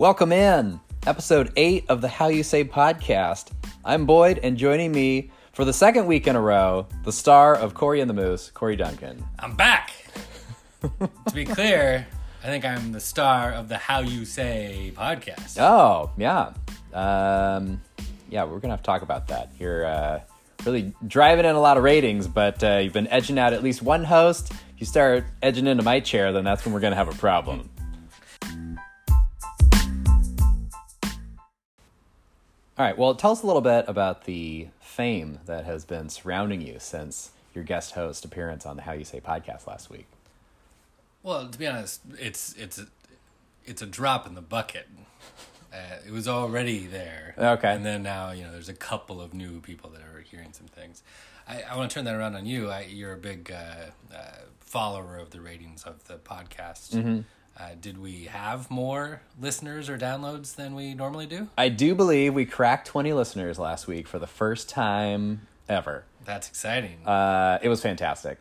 Welcome in, episode eight of the How You Say podcast. I'm Boyd, and joining me for the second week in a row, the star of Corey and the Moose, Corey Duncan. I'm back. to be clear, I think I'm the star of the How You Say podcast. Oh, yeah. Um, yeah, we're going to have to talk about that. You're uh, really driving in a lot of ratings, but uh, you've been edging out at least one host. If you start edging into my chair, then that's when we're going to have a problem. All right, well, tell us a little bit about the fame that has been surrounding you since your guest host appearance on the How You Say podcast last week. Well, to be honest, it's it's a, it's a drop in the bucket. Uh, it was already there. Okay. And then now, you know, there's a couple of new people that are hearing some things. I, I want to turn that around on you. I, you're a big uh, uh, follower of the ratings of the podcast. Mm-hmm. Uh, did we have more listeners or downloads than we normally do? I do believe we cracked 20 listeners last week for the first time ever. That's exciting. Uh, it was fantastic.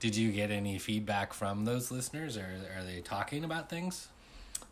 Did you get any feedback from those listeners, or are they talking about things?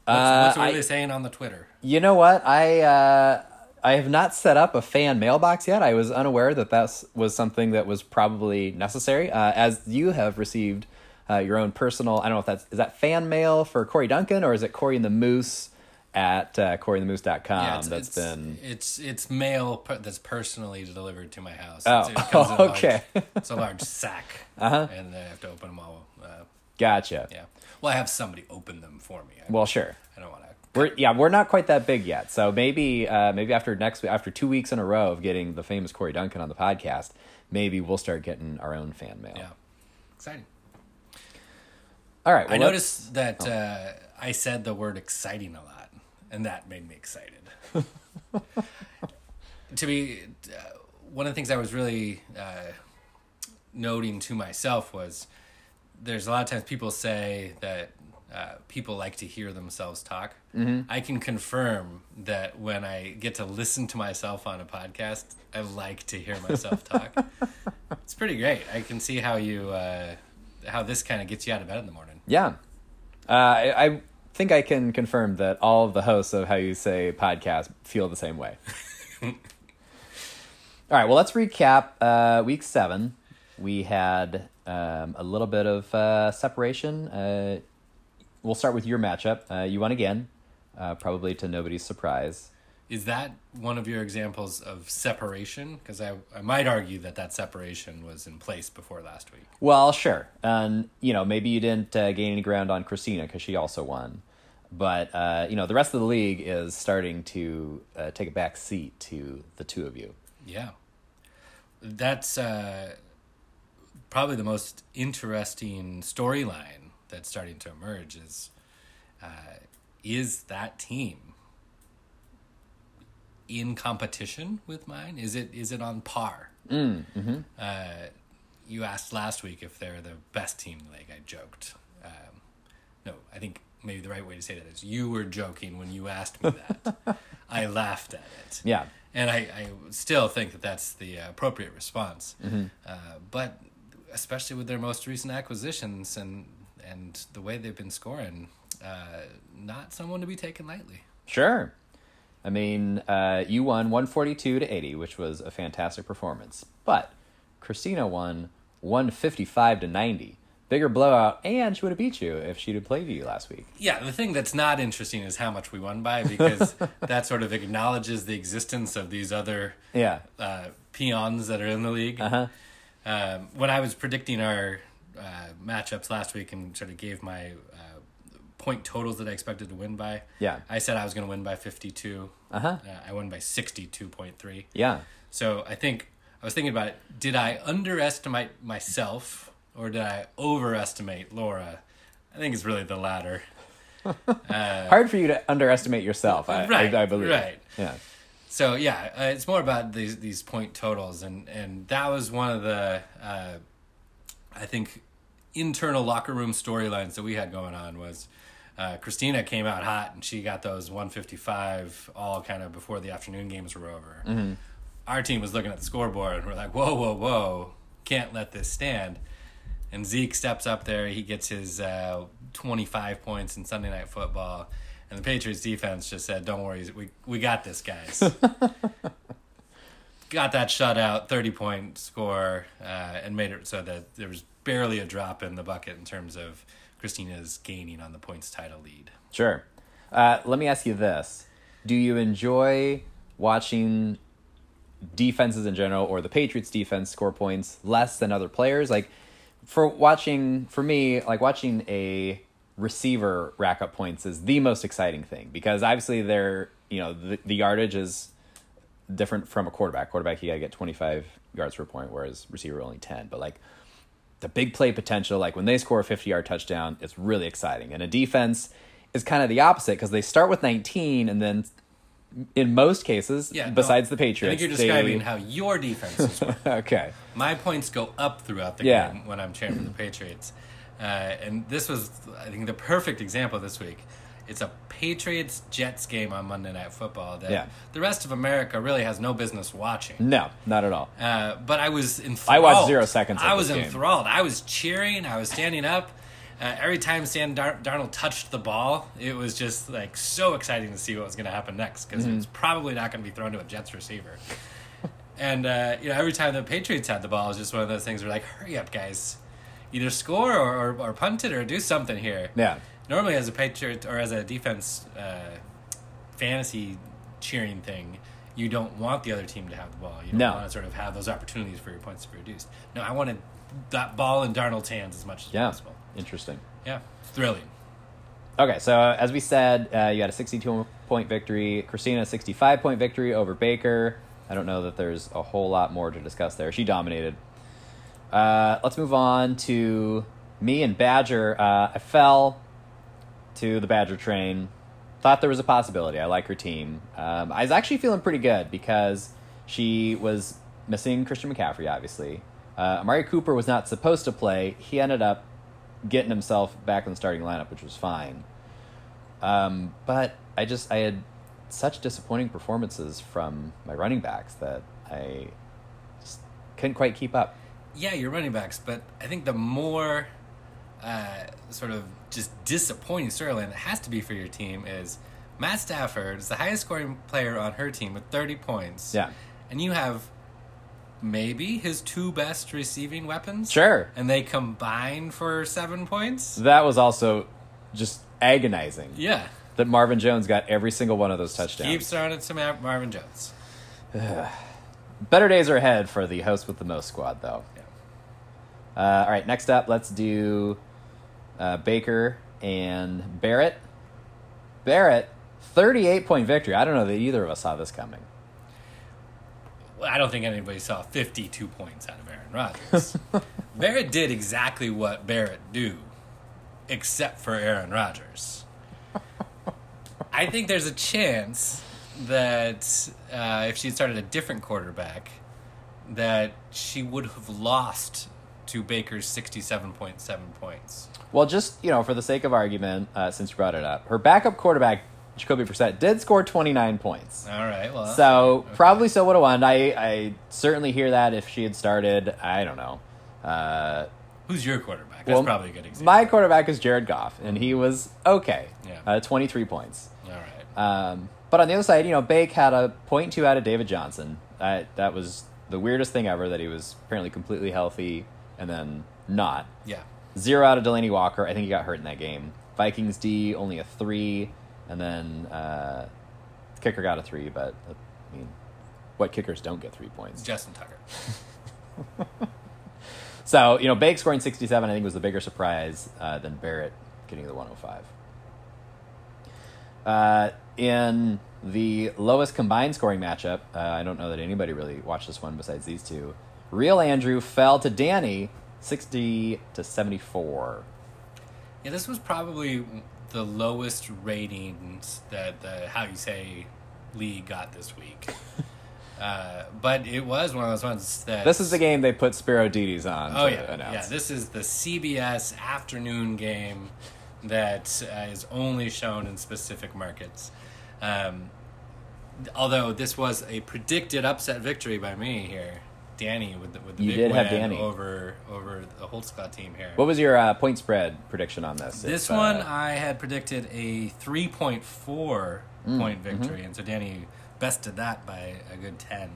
What's, Uh, what's what are I- they saying on the Twitter? You know what? I uh, I have not set up a fan mailbox yet. I was unaware that that was something that was probably necessary. Uh, as you have received uh, your own personal, I don't know if that's is that fan mail for Corey Duncan or is it Corey and the Moose at uh, CoreyandTheMoose.com? Yeah, it's, that's it's, been it's it's mail per, that's personally delivered to my house. Oh, It's- in a large- okay. it's a large sack, Uh-huh. and I have to open them all. Uh, gotcha. yeah, well, I have somebody open them for me. I, Well, sure. I don't want to. We're yeah, we're not quite that big yet. So maybe uh, maybe after next week, after two weeks in a row of getting the famous Corey Duncan on the podcast, maybe we'll start getting our own fan mail. Yeah, exciting. All right. I well, noticed that uh, I said the word exciting a lot, and that made me excited. to be uh, one of the things I was really uh, noting to myself was there's a lot of times people say that uh, people like to hear themselves talk. Mm-hmm. I can confirm that when I get to listen to myself on a podcast, I like to hear myself talk. it's pretty great. I can see how you uh, how this kind of gets you out of bed in the morning. Yeah. Uh, I, I think I can confirm that all of the hosts of How You Say podcast feel the same way. all right, well, let's recap uh, week seven. We had um, a little bit of uh, separation. Uh, we'll start with your matchup. Uh, you won again, uh, probably to nobody's surprise. Is that one of your examples of separation? Because I, I might argue that that separation was in place before last week. Well, sure. And, you know, maybe you didn't uh, gain any ground on Christina because she also won. But, uh, you know, the rest of the league is starting to uh, take a back seat to the two of you. Yeah. That's uh, probably the most interesting storyline that's starting to emerge is uh, is that team in competition with mine? Is it is it on par? Mm, mm-hmm. Uh, you asked last week if they're the best team in the league. I joked. Um, no, I think maybe the right way to say that is you were joking when you asked me that. I laughed at it. Yeah. And I, I still think that that's the appropriate response. Mm-hmm. Uh, but especially with their most recent acquisitions and and the way they've been scoring, uh, not someone to be taken lightly. Sure. I mean, uh, you won 142 to 80, which was a fantastic performance. But Christina won 155 to 90. Bigger blowout, and she would have beat you if she'd have played you last week. Yeah, the thing that's not interesting is how much we won by because that sort of acknowledges the existence of these other Yeah. uh, peons that are in the league. Uh-huh. Um, when I was predicting our uh, matchups last week and sort of gave my point totals that I expected to win by, Yeah. I said I was going to win by 52. Uh-huh. Uh, I won by 62.3. Yeah. So I think I was thinking about it. Did I underestimate myself or did I overestimate Laura? I think it's really the latter. Hard for you to underestimate yourself, I, Right, I, I believe. right. Yeah. So yeah, uh, it's more about these these point totals, and and that was one of the uh, I think internal locker room storylines that we had going on was. Uh, Christina came out hot and she got those 155 all kind of before the afternoon games were over. Our team was looking at the scoreboard and we're like, whoa, whoa, whoa, can't let this stand. And Zeke steps up there. He gets his uh, 25 points in Sunday Night Football. And the Patriots defense just said, "Don't worry, we we got this, guys." got that shutout, thirty point score, uh, and made it so that there was barely a drop in the bucket in terms of Christina's gaining on the points title lead. Sure. Uh, let me ask you this: Do you enjoy watching defenses in general, or the Patriots defense score points less than other players? Like for watching, for me, like watching a receiver rack up points is the most exciting thing because obviously they're you know the, the yardage is different from a quarterback. Quarterback you gotta get twenty five yards per point, whereas receiver only ten. But like the big play potential, like when they score a fifty yard touchdown, it's really exciting. And a defense is kind of the opposite because they start with nineteen and then in most cases, Yeah, no, besides the I Patriots, think you're they- describing how your defense is. okay. My points go up throughout the Yeah. game when I'm cheering for the Patriots. Uh, and this was, I think, the perfect example this week. It's a Patriots Jets game on Monday Night Football that Yeah. the rest of America really has no business watching. No, not at all. Uh, but I was enthralled. I watched zero seconds of I was game. enthralled. I was cheering. I was standing up. Uh, every time Stan Dar- Darnold touched the ball, it was just like so exciting to see what was going to happen next because Mm-hmm. it was probably not going to be thrown to a Jets receiver. and uh, you know, every time the Patriots had the ball, it was just one of those things where like, hurry up, guys, either score or, or, or punt it or do something here. Yeah. Normally, as a Patriot or as a defense uh, fantasy cheering thing, you don't want the other team to have the ball. You don't No. want to sort of have those opportunities for your points to be reduced. No, I wanted that ball in Darnold's hands as much as Yeah. possible. Interesting. Yeah, thrilling. Okay, so uh, as we said, uh, you had a 62 point victory. Christina, a 65 point victory over Baker. I don't know that there's a whole lot more to discuss there. She dominated. Uh, let's move on to me and Badger. Uh, I fell to the Badger train. Thought there was a possibility. I like her team. Um, I was actually feeling pretty good because she was missing Christian McCaffrey, obviously. Uh, Amari Cooper was not supposed to play. He ended up getting himself back in the starting lineup, which was fine. Um, but I just I had such disappointing performances from my running backs that I couldn't quite keep up. Yeah, your running backs, but I think the more uh, sort of just disappointing storyline that has to be for your team is Matt Stafford is the highest scoring player on her team with 30 points. Yeah. And you have maybe his two best receiving weapons. Sure. And they combine for seven points. That was also just agonizing Yeah. that Marvin Jones got every single one of those touchdowns. Keeps throwing it to Mar- Marvin Jones. Better days are ahead for the host with the most squad, though. Yeah. Uh, all right, next up, let's do uh, Baker and Barrett. Barrett, 38 point victory. I don't know that either of us saw this coming. Well, I don't think anybody saw 52 points out of Aaron Rodgers. Barrett did exactly what Barrett do, except for Aaron Rodgers. I think there's a chance that uh, if she started a different quarterback, that she would have lost to Baker's 67.7 points. Well, just, you know, for the sake of argument, uh, since you brought it up, her backup quarterback, Jacoby Brissett, did score 29 points. All right, well. So okay. probably so would have won. I, I certainly hear that if she had started, I don't know. Uh, Who's your quarterback? That's well, probably a good example. My quarterback is Jared Goff, and he was okay. Yeah. Uh, 23 points. All right. Um, but on the other side, you know, Bake had a point two out of David Johnson. Uh, that was the weirdest thing ever that he was apparently completely healthy and then not. Yeah. Zero out of Delanie Walker. I think he got hurt in that game. Vikings D only a three, and then uh, kicker got a three. But I mean, what kickers don't get three points? Justin Tucker. So you know, Bake scoring sixty seven, I think, was the bigger surprise uh, than Barrett getting the one hundred five. Uh, in the lowest combined scoring matchup, uh, I don't know that anybody really watched this one besides these two. Real Andrew fell to Danny, sixty to seventy four. Yeah, this was probably the lowest ratings that the how you say league got this week. uh, but it was one of those ones that This is the game they put Spero Dedes on. Oh to yeah, announce. yeah. This is the CBS afternoon game that uh, is only shown in specific markets. Um, although this was a predicted upset victory by me here. Danny with the, with the You big did have Danny. over over the Holtzclaw team here. What was your uh, point spread prediction on this? This If, uh, one I had predicted a 3.4 Mm, point mm-hmm. victory, and so Danny bested that by a good 10.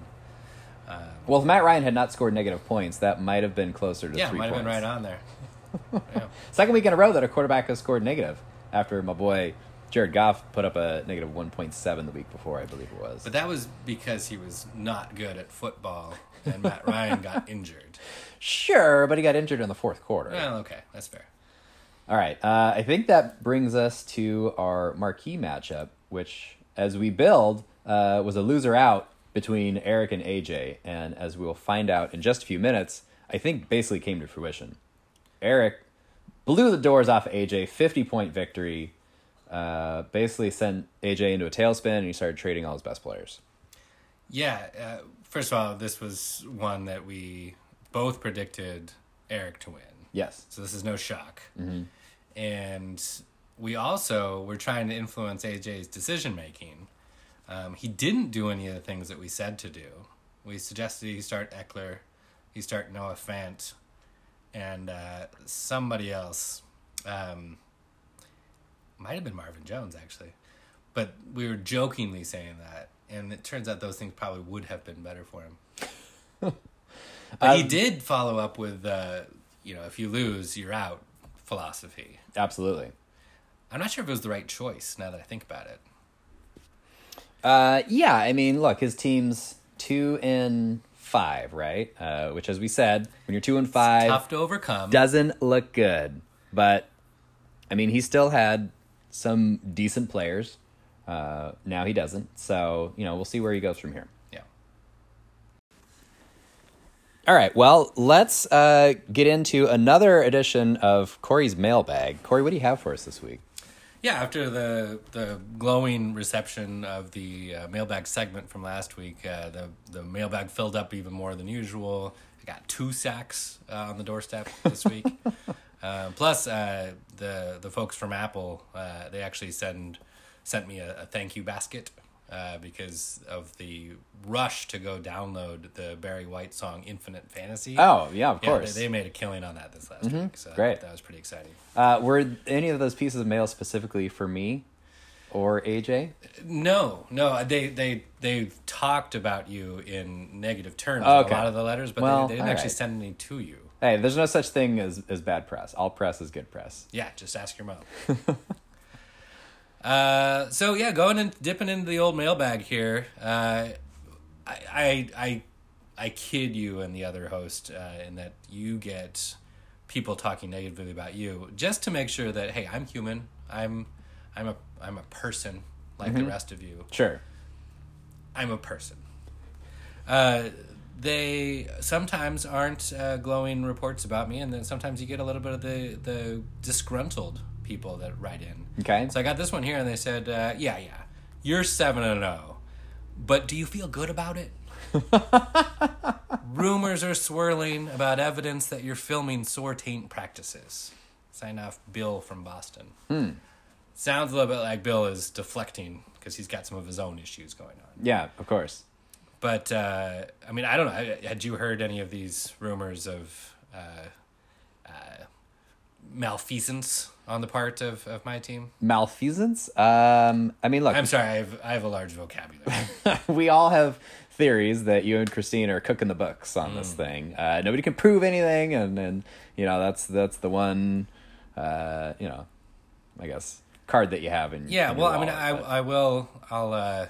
well, if Matt Ryan had not scored negative points, that might have been closer to Yeah, three might have been right on there. yeah. Second week in a row that a quarterback has scored negative after my boy Jared Goff put up a negative 1.7 the week before, I believe it was. But that was because he was not good at football, and Matt Ryan got injured. Sure, but he got injured in the fourth quarter. Well, okay, that's fair. All right. Uh, I think that brings us to our marquee matchup, which, as we build, uh, was a loser out between Eric and AJ. And as we will find out in just a few minutes, I think basically came to fruition. Eric blew the doors off AJ, 50 point victory, uh, basically sent AJ into a tailspin, and he started trading all his best players. Yeah, uh, first of all, this was one that we both predicted Eric to win. Yes. So this is no shock. And we also were trying to influence AJ's decision making. Um, he didn't do any of the things that we said to do. We suggested he start Ekeler, he start Noah Fant, and uh, somebody else. Um, might have been Marvin Jones actually, but we were jokingly saying that, and it turns out those things probably would have been better for him. But he Um, did follow up with, uh, you know, if you lose, you're out philosophy. Absolutely. I'm not sure if it was the right choice now that I think about it. Uh, yeah, I mean, look, his team's two and five, right? Uh, which, as we said, when you're two and five, Tough to overcome. doesn't look good. But I mean, he still had some decent players. Uh, now he doesn't. So you know, we'll see where he goes from here. yeah. All right. Well, let's uh, get into another edition of Corey's mailbag. Corey, what do you have for us this week? Yeah, after the the glowing reception of the uh, mailbag segment from last week, uh, the the mailbag filled up even more than usual. I got two sacks uh, on the doorstep this week. uh, plus, uh, the the folks from Apple uh, they actually send sent me a, a thank you basket uh, because of the rush to go download the Barry White song "Infinite Fantasy." Oh, yeah, of yeah, course. they, they made a killing on that this last week. So Great. that was pretty exciting. Uh, were any of those pieces of mail specifically for me or AJ? No, no, they they they've talked about you in negative terms Oh, okay. a lot of the letters, but Well, they, they didn't actually right. send any to you. Hey, there's no such thing as, as bad press. All press is good press. Yeah, just ask your mom. uh, so yeah, going and dipping into the old mailbag here. Uh, I, I I I kid you and the other host uh, in that you get people talking negatively about you just to make sure that hey, I'm human. I'm I'm a I'm a person like the rest of you. Sure. I'm a person. Uh, they sometimes aren't uh, glowing reports about me, and then sometimes you get a little bit of the the disgruntled people that write in. Okay. So I got this one here, and they said, uh, "Yeah, yeah, you're seven and zero, but do you feel good about it?" Rumors are swirling about evidence that you're filming sore taint practices. Sign off, Bill from Boston. Hmm. Sounds a little bit like Bill is deflecting because he's got some of his own issues going on. Yeah, of course. But uh, I mean, I don't know. Had you heard any of these rumors of uh, uh, malfeasance on the part of, of my team? Malfeasance? Um, I mean, look, I'm sorry, I have I have a large vocabulary. we all have theories that you and Christine are cooking the books on this thing. Uh, nobody can prove anything, and, and you know that's that's the one, uh, you know, I guess card that you have in. yeah, in well, I mean, I wallet, I will I'll uh,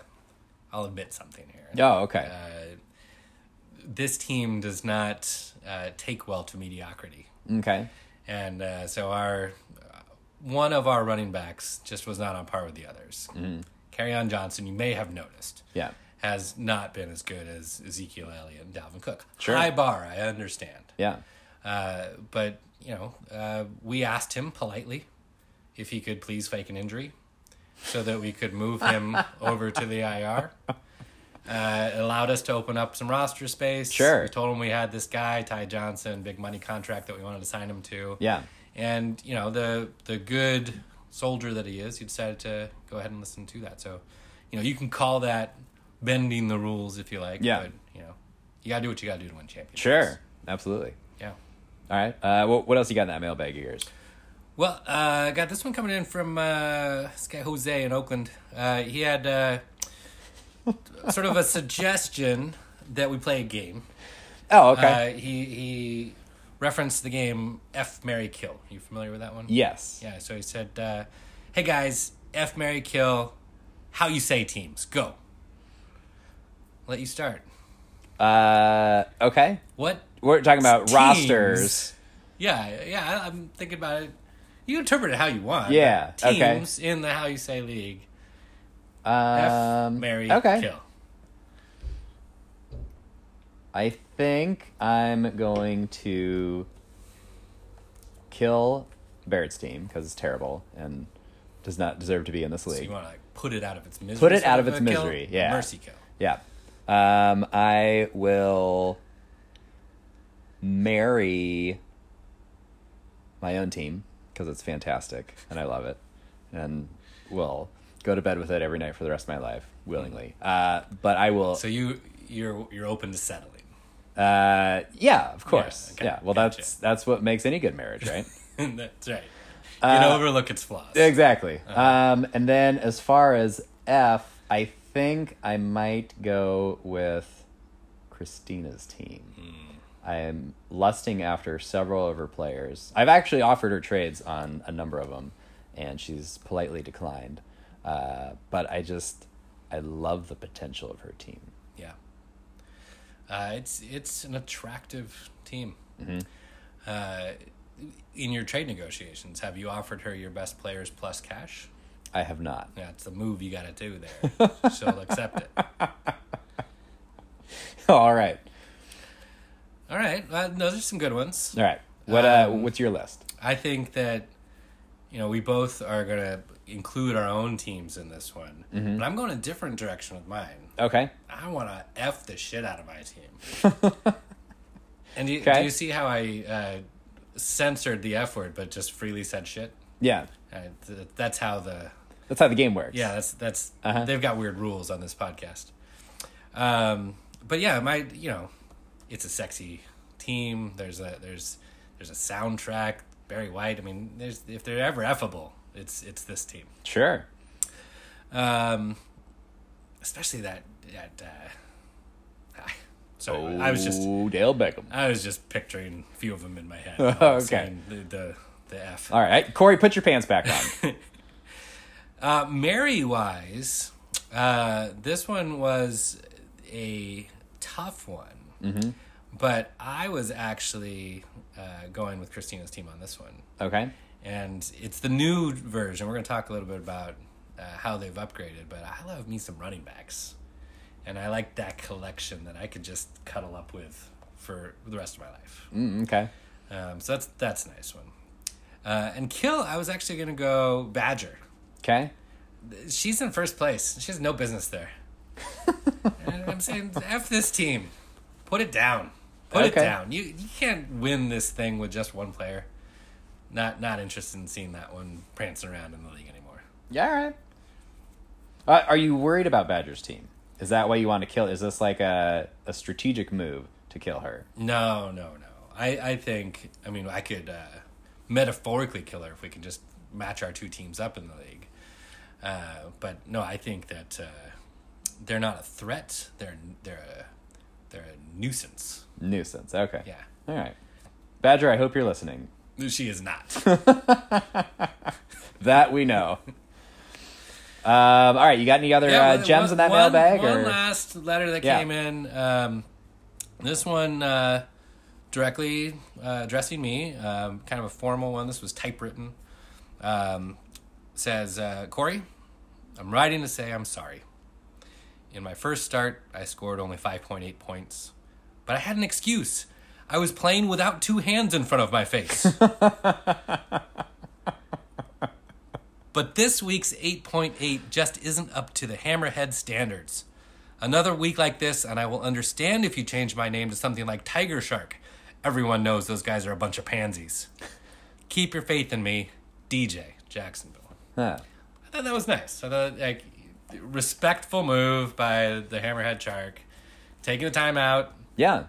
I'll admit something here. oh, okay. Uh, this team does not uh, take well to mediocrity. okay. and uh, so our one of our running backs just was not on par with the others. Kerryon Johnson, you may have noticed, Yeah. has not been as good as Ezekiel Elliott and Dalvin Cook. Sure. High bar, I understand, Yeah. uh, but you know, uh, we asked him politely if he could please fake an injury so that we could move him over to the IR. Uh, it allowed us to open up some roster space. Sure. We told him we had this guy, Ty Johnson, big money contract that we wanted to sign him to. Yeah. And you know the the good soldier that he is, he decided to go ahead and listen to that. So, you know, you can call that bending the rules if you like. Yeah. But you know, You gotta do what you gotta do to win championships. Sure, absolutely. Yeah. All right. Uh, what, what else you got in that mailbag of yours? Well, uh, I got this one coming in from uh, this guy Jose in Oakland. Uh, he had uh, sort of a suggestion that we play a game. Oh, okay. Uh, he he referenced the game F Mary Kill. Are You familiar with that one? yes. Yeah. So he said, uh, "Hey guys, F Mary Kill. How you say teams? Go. Let you start. Uh, okay. What? We're talking about Teams. rosters. Yeah, yeah. I- I'm thinking about it. You interpret it how you want. Yeah, but okay. Teams in the How You Say League. F Um, Mary okay. Kill. I think I'm going to kill Barrett's team because it's terrible and does not deserve to be in this league. So you want to like put it out of its misery. Put it out of its kill? misery, yeah. Mercy kill. Yeah. Um, I will marry my own team because it's fantastic and I love it, and will go to bed with it every night for the rest of my life willingly. Uh, but I will. So you you're you're open to settling. Uh, yeah, of course. okay, Yeah. Well, gotcha. that's that's what makes any good marriage, right? That's right. You can Uh, overlook its flaws. exactly. Uh-huh. Um, and then as far as F, I think I might go with Christina's team. Hmm. I am lusting after several of her players. I've actually offered her trades on a number of them, and she's politely declined. Uh, but I just, I love the potential of her team. Uh, it's it's an attractive team. Mm-hmm. Uh, in your trade negotiations, have you offered her your best players plus cash? I have not. Yeah, it's the move you got to do there. She'll accept it. All right. All right, uh, those are some good ones. All right. What? Uh, Um, what's your list? I think that you know we both are gonna include our own teams in this one, Mm-hmm. but I'm going a different direction with mine. Okay. I want to f the shit out of my team. and do you, Okay. do you see how I uh, censored the f word, but just freely said shit? Yeah. Uh, th- that's how the That's how the game works. yeah that's that's Uh-huh. they've got weird rules on this podcast. Um, but yeah, my you know, it's a sexy team. There's a there's there's a soundtrack. Barry White. I mean, there's if they're ever effable, it's it's this team. Sure. Um, especially that that. Uh, ah, sorry, I was just Oh, Dale Beckham. I was just picturing a few of them in my head. Okay. while I was saying The, the the F. All right, Corey, put your pants back on. Uh, Mary wise, uh, this one was a tough one, Mm-hmm. but I was actually uh, going with Christina's team on this one, okay. and it's the new version. We're going to talk a little bit about uh, how they've upgraded, but I love me some running backs, and I like that collection that I could just cuddle up with for the rest of my life. Mm, okay. Um, so that's that's a nice one. Uh, and kill, I was actually going to go Badger. Okay. She's in first place. She has no business there. and I'm saying, F this team. Put it down. Put it down. You you can't win this thing with just one player. Not not interested in seeing that one prancing around in the league anymore. Yeah. All right. Uh, are you worried about Badger's team? Is that why you want to kill? Is this like a a strategic move to kill her? No, no, no. I, I think I mean I could uh, metaphorically kill her if we can just match our two teams up in the league. Uh, but no, I think that uh, they're not a threat. They're they're a they're a nuisance. Nuisance. Okay. Yeah. All right. Badger, I hope you're listening. She is not. That we know. Um, all right. You got any other Yeah, uh, one- gems in that one- mailbag? One or? last letter that Yeah. came in. Um, this one uh, directly uh, addressing me, um, kind of a formal one. This was typewritten. Um, says uh, Corey, I'm writing to say I'm sorry. In my first start, I scored only 5.8 points, but I had an excuse. I was playing without two hands in front of my face. But this week's 8.8 just isn't up to the Hammerhead standards. Another week like this, and I will understand if you change my name to something like Tiger Shark. Everyone knows those guys are a bunch of pansies. Keep your faith in me, DJ Jacksonville. Huh. I thought that was nice. I thought like respectful move by the Hammerhead Shark, taking the time out. Yeah.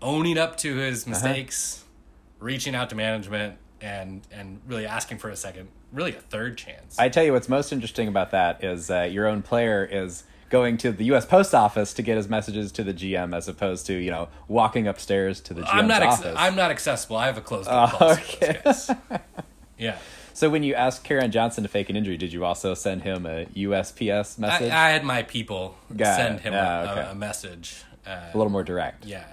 owning up to his uh-huh. mistakes, reaching out to management, and and really asking for a second, really a third chance. I tell you what's most interesting about that is uh, your own player is going to the U.S. Post Office to get his messages to the GM as opposed to you know walking upstairs to the GM's I'm not. Ex- office. I'm not accessible. I have a closed Oh, door policy. okay. yeah. so when you asked Kerryon Johnson to fake an injury, did you also send him a USPS I, message? I had my people Got send it. him Yeah, a, okay. a, message. Uh, a little more direct. Yeah.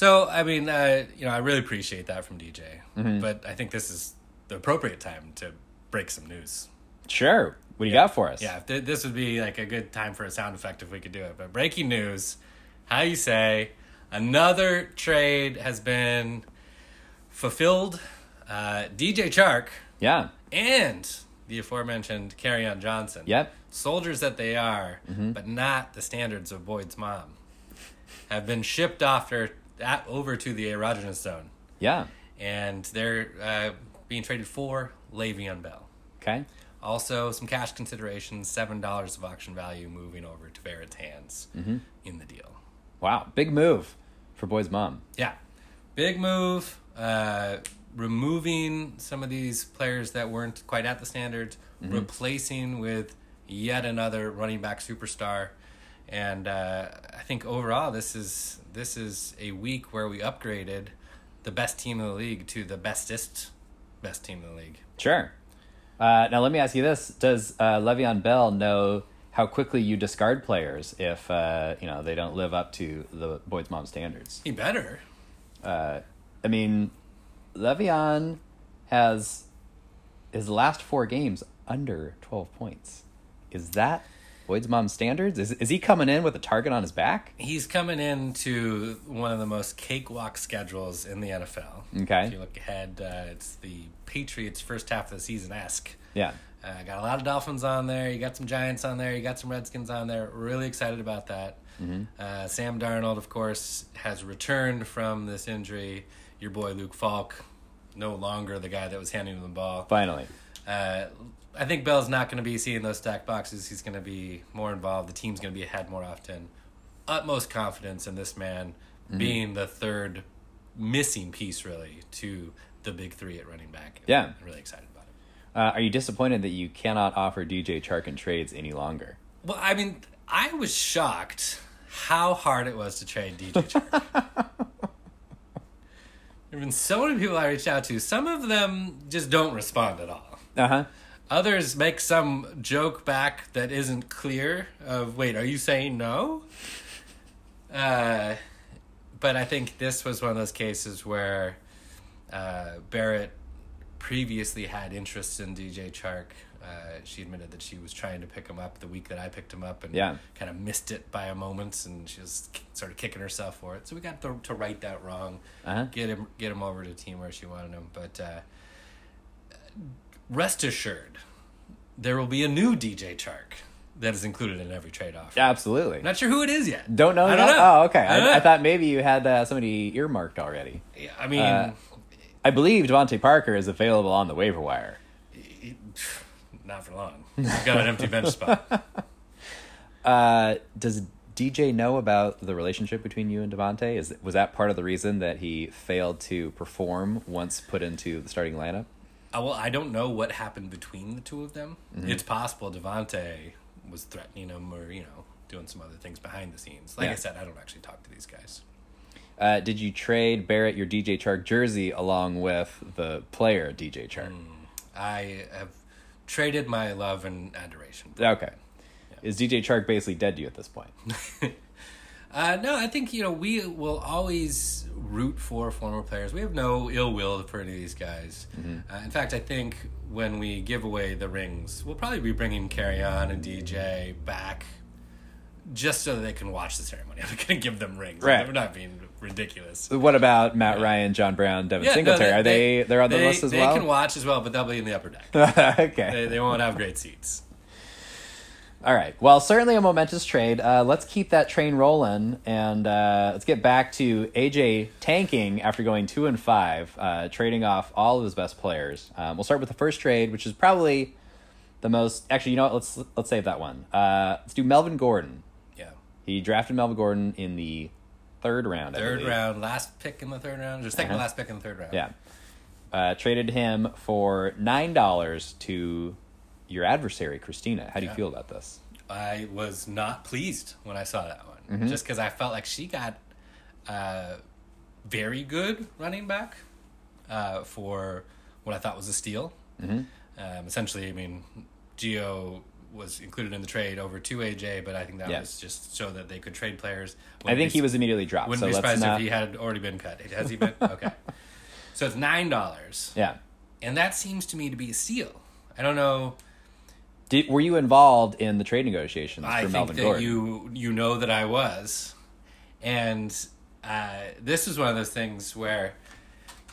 So I mean, uh, you know, I really appreciate that from DJ, Mm-hmm. but I think this is the appropriate time to break some news. Sure. What do you got for us? Yeah, th- this would be like a good time for a sound effect if we could do it. But breaking news, how you say, another trade has been fulfilled. Uh, DJ Chark Yeah. and the aforementioned on Johnson. Yep. soldiers that they are, Mm-hmm. but not the standards of Boyd's mom, have been shipped after that over to the erogenous zone, Yeah. and they're uh, being traded for Le'Veon Bell. Okay. Also, some cash considerations, seven dollars of auction value, moving over to Barrett's hands Mm-hmm. in the deal. Wow. Big move for boy's mom. Yeah, big move. Uh, removing some of these players that weren't quite at the standards, replacing with yet another running back superstar, and uh, I think overall this is this is a week where we upgraded the best team in the league to the bestest best team in the league. Sure. Uh, now let me ask you this: Does uh, Le'Veon Bell know how quickly you discard players if uh, you know they don't live up to the Boyd's mom standards? He better. Uh, I mean, Le'Veon has his last four games under twelve points. Is that Boyd's mom standards? Is is he coming in with a target on his back? He's coming into one of the most cakewalk schedules in the NFL. Okay. If you look ahead, uh, it's the Patriots' first half of the season esque. Yeah. Uh, got a lot of Dolphins on there. You got some Giants on there. You got some Redskins on there. Really excited about that. Uh, Sam Darnold, of course, has returned from this injury. Your boy Luke Falk, no longer the guy that was handing him the ball. Finally. Uh, I think Bell's not going to be seeing those stack boxes. He's going to be more involved. The team's going to be ahead more often. Utmost confidence in this man being the third missing piece, really, to the big three at running back. Yeah. I'm really excited about it. Uh, are you disappointed that you cannot offer DJ Chark in trades any longer? Well, I mean, I was shocked how hard it was to trade DJ Chark. there have been so many people I reached out to. Some of them just don't respond at all. Uh huh. Others make some joke back that isn't clear. Of wait, are you saying no? Uh, but I think this was one of those cases where uh, Barrett previously had interest in DJ Chark. Uh, she admitted that she was trying to pick him up the week that I picked him up and Yeah. kind of missed it by a moment, and she was sort of kicking herself for it. So we got to, to right that wrong Uh-huh. get him get him over to a team where she wanted him. But uh, rest assured, there will be a new DJ Chark that is included in every trade offer. Absolutely. Not sure who it is yet. Don't know I don't know. Oh, okay. I, I, I thought maybe you had uh, somebody earmarked already. Yeah, I mean, Uh, I believe DeVante Parker is available on the waiver wire. not for long. I've got an empty bench spot. Uh, does DJ know about the relationship between you and Devontae? Is was that part of the reason that he failed to perform once put into the starting lineup? Well, I don't know what happened between the two of them. Mm-hmm. It's possible DeVante was threatening him or, you know, doing some other things behind the scenes. Like Yeah. I said, I don't actually talk to these guys. Uh, did you trade Barrett your DJ Chark jersey along with the player DJ Chark? I have traded my love and adoration. Okay. Is DJ Chark basically dead to you at this point? Uh, no, I think you know we will always root for former players. We have no ill will for any of these guys. Uh, in fact, I think when we give away the rings, we'll probably be bringing Kerryon and DJ back just so that they can watch the ceremony. I'm not going to give them rings. Right. We're not being ridiculous. What about Matt Ryan, John Brown, Devin Yeah, no, Singletary? Are they, they are on the they- list as they well? They can watch as well, but they'll be in the upper deck. okay. they, they won't have great seats. All right. Well, certainly a momentous trade. Uh, let's keep that train rolling, and uh, let's get back to AJ tanking after going two and five, uh, trading off all of his best players. Um, we'll start with the first trade, which is probably the most. Actually, you know what? Let's let's save that one. Uh, let's do Melvin Gordon. Yeah. He drafted Melvin Gordon in the third round. Third round, last pick in the third round, or 2nd Uh-huh. last pick in the third round. Yeah. Uh, traded him for nine dollars to your adversary, Christina. How do you feel about this? I was not pleased when I saw that one, Mm-hmm. just because I felt like she got uh, very good running back uh, for what I thought was a steal. Mm-hmm. Um, essentially, I mean, Geo was included in the trade over to AJ, but I think that Yeah. was just so that they could trade players. I think he was immediately dropped. Wouldn't so be surprised not. if he had already been cut. Has he been? Okay. so it's nine dollars, Yeah. and that seems to me to be a steal. I don't know. Did, were you involved in the trade negotiations I for think Melvin that Gordon? you you know that I was, and uh, this is one of those things where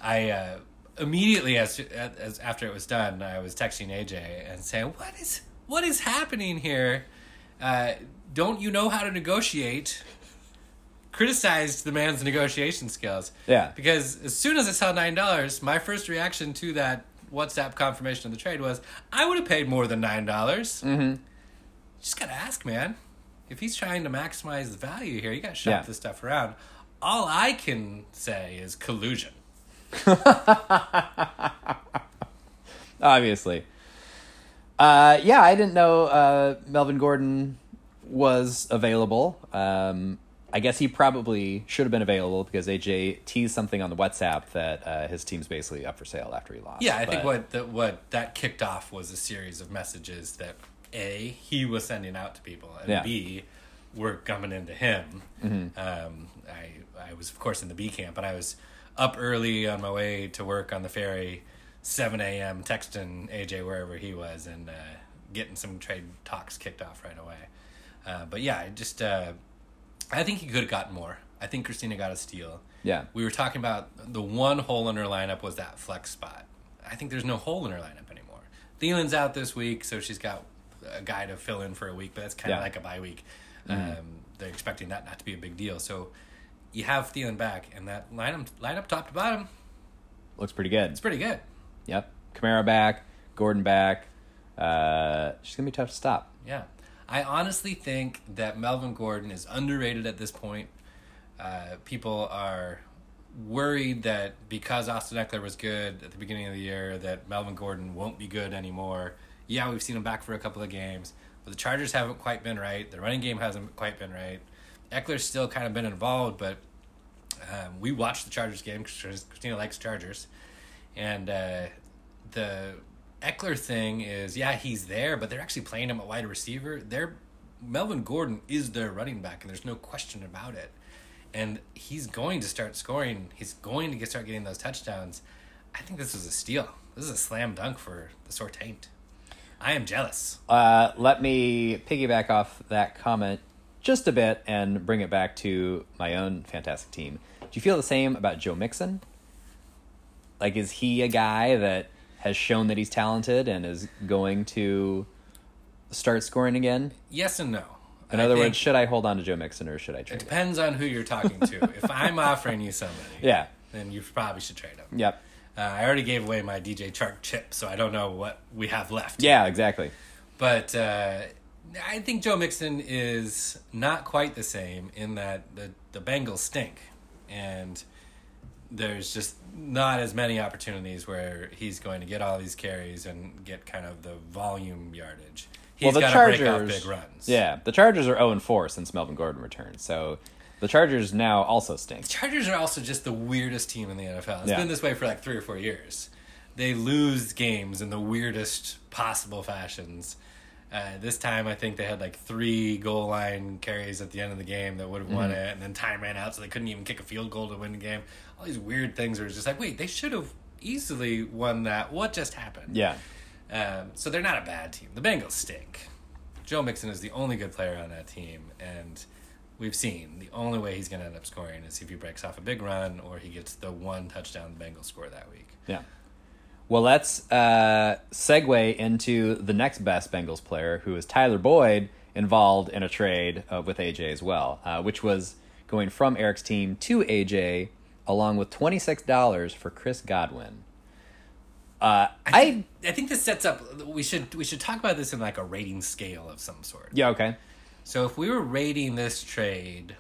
I uh, immediately as, as after it was done, I was texting AJ and saying, "What is what is happening here? Uh, don't you know how to negotiate?" Criticized the man's negotiation skills. Yeah. Because as soon as I saw nine dollars, my first reaction to that WhatsApp confirmation of the trade was, I would have paid more than nine dollars. Mm-hmm. Just gotta ask, man. If he's trying to maximize the value here, you gotta shop Yeah. this stuff around. All I can say is collusion. Obviously. Uh, yeah, I didn't know uh, Melvin Gordon was available. Um, I guess he probably should have been available because AJ teased something on the WhatsApp that uh, his team's basically up for sale after he lost. Yeah, I think what the, what that kicked off was a series of messages that a he was sending out to people, and Yeah. b were coming into him. Um, I I was of course in the B camp, and I was up early on my way to work on the ferry, seven a.m. texting AJ wherever he was, and uh, getting some trade talks kicked off right away. Uh, but yeah, I just uh, I think he could have gotten more. I think Christina got a steal. Yeah. We were talking about the one hole in her lineup was that flex spot. I think there's no hole in her lineup anymore. Thielen's out this week, so she's got a guy to fill in for a week, but that's kind of Yeah. like a bye week. Um, they're expecting that not to be a big deal. So you have Thielen back, and that lineup, lineup top to bottom, Looks pretty good. it's pretty good. Yep. Kamara back, Gordon back. Uh, she's going to be tough to stop. Yeah. I honestly think that Melvin Gordon is underrated at this point. Uh, people are worried that because Austin Ekeler was good at the beginning of the year, that Melvin Gordon won't be good anymore. Yeah, we've seen him back for a couple of games, but the Chargers haven't quite been right. The running game hasn't quite been right. Ekeler's still kind of been involved, but um, we watched the Chargers game because Christina likes Chargers, and uh, the Ekeler thing is, yeah, he's there, but they're actually playing him at wide receiver. They're Melvin Gordon is their running back, and there's no question about it. And he's going to start scoring. He's going to get start getting those touchdowns. I think this is a steal. This is a slam dunk for the Sortaint. I am jealous. Uh, let me piggyback off that comment just a bit and bring it back to my own fantastic team. Do you feel the same about Joe Mixon? Like, is he a guy that has shown that he's talented and is going to start scoring again? Yes and no. In I other words, should I hold on to Joe Mixon or should I it trade him? depends on who you're talking to. if I'm offering you somebody, Yeah. then you probably should trade him. Yep. Uh, I already gave away my DJ Chark chip, so I don't know what we have left. Yeah, exactly. But uh, I think Joe Mixon is not quite the same in that the, the Bengals stink. And there's just not as many opportunities where he's going to get all these carries and get kind of the volume yardage. He's well, the got Chargers. to break off big runs. Yeah, the Chargers are 0 and 4 since Melvin Gordon returned. So the Chargers now also stink. The Chargers are also just the weirdest team in the NFL. It's Yeah. been this way for like three or four years. They lose games in the weirdest possible fashions. Uh, this time, I think they had like three goal line carries at the end of the game that would have Mm-hmm. won it, and then time ran out, so they couldn't even kick a field goal to win the game. All these weird things were just like, wait, they should have easily won that. What just happened? Yeah. Um, so they're not a bad team. The Bengals stink. Joe Mixon is the only good player on that team, and we've seen the only way he's going to end up scoring is if he breaks off a big run or he gets the one touchdown the Bengals score that week. Yeah. Well, let's uh, segue into the next best Bengals player, who is Tyler Boyd, involved in a trade uh, with AJ as well, uh, which was going from Eric's team to AJ, along with twenty six dollars for Chris Godwin. Uh, I, think, I think this sets up. We should we should talk about this in like a rating scale of some sort. yeah okay So if we were rating this trade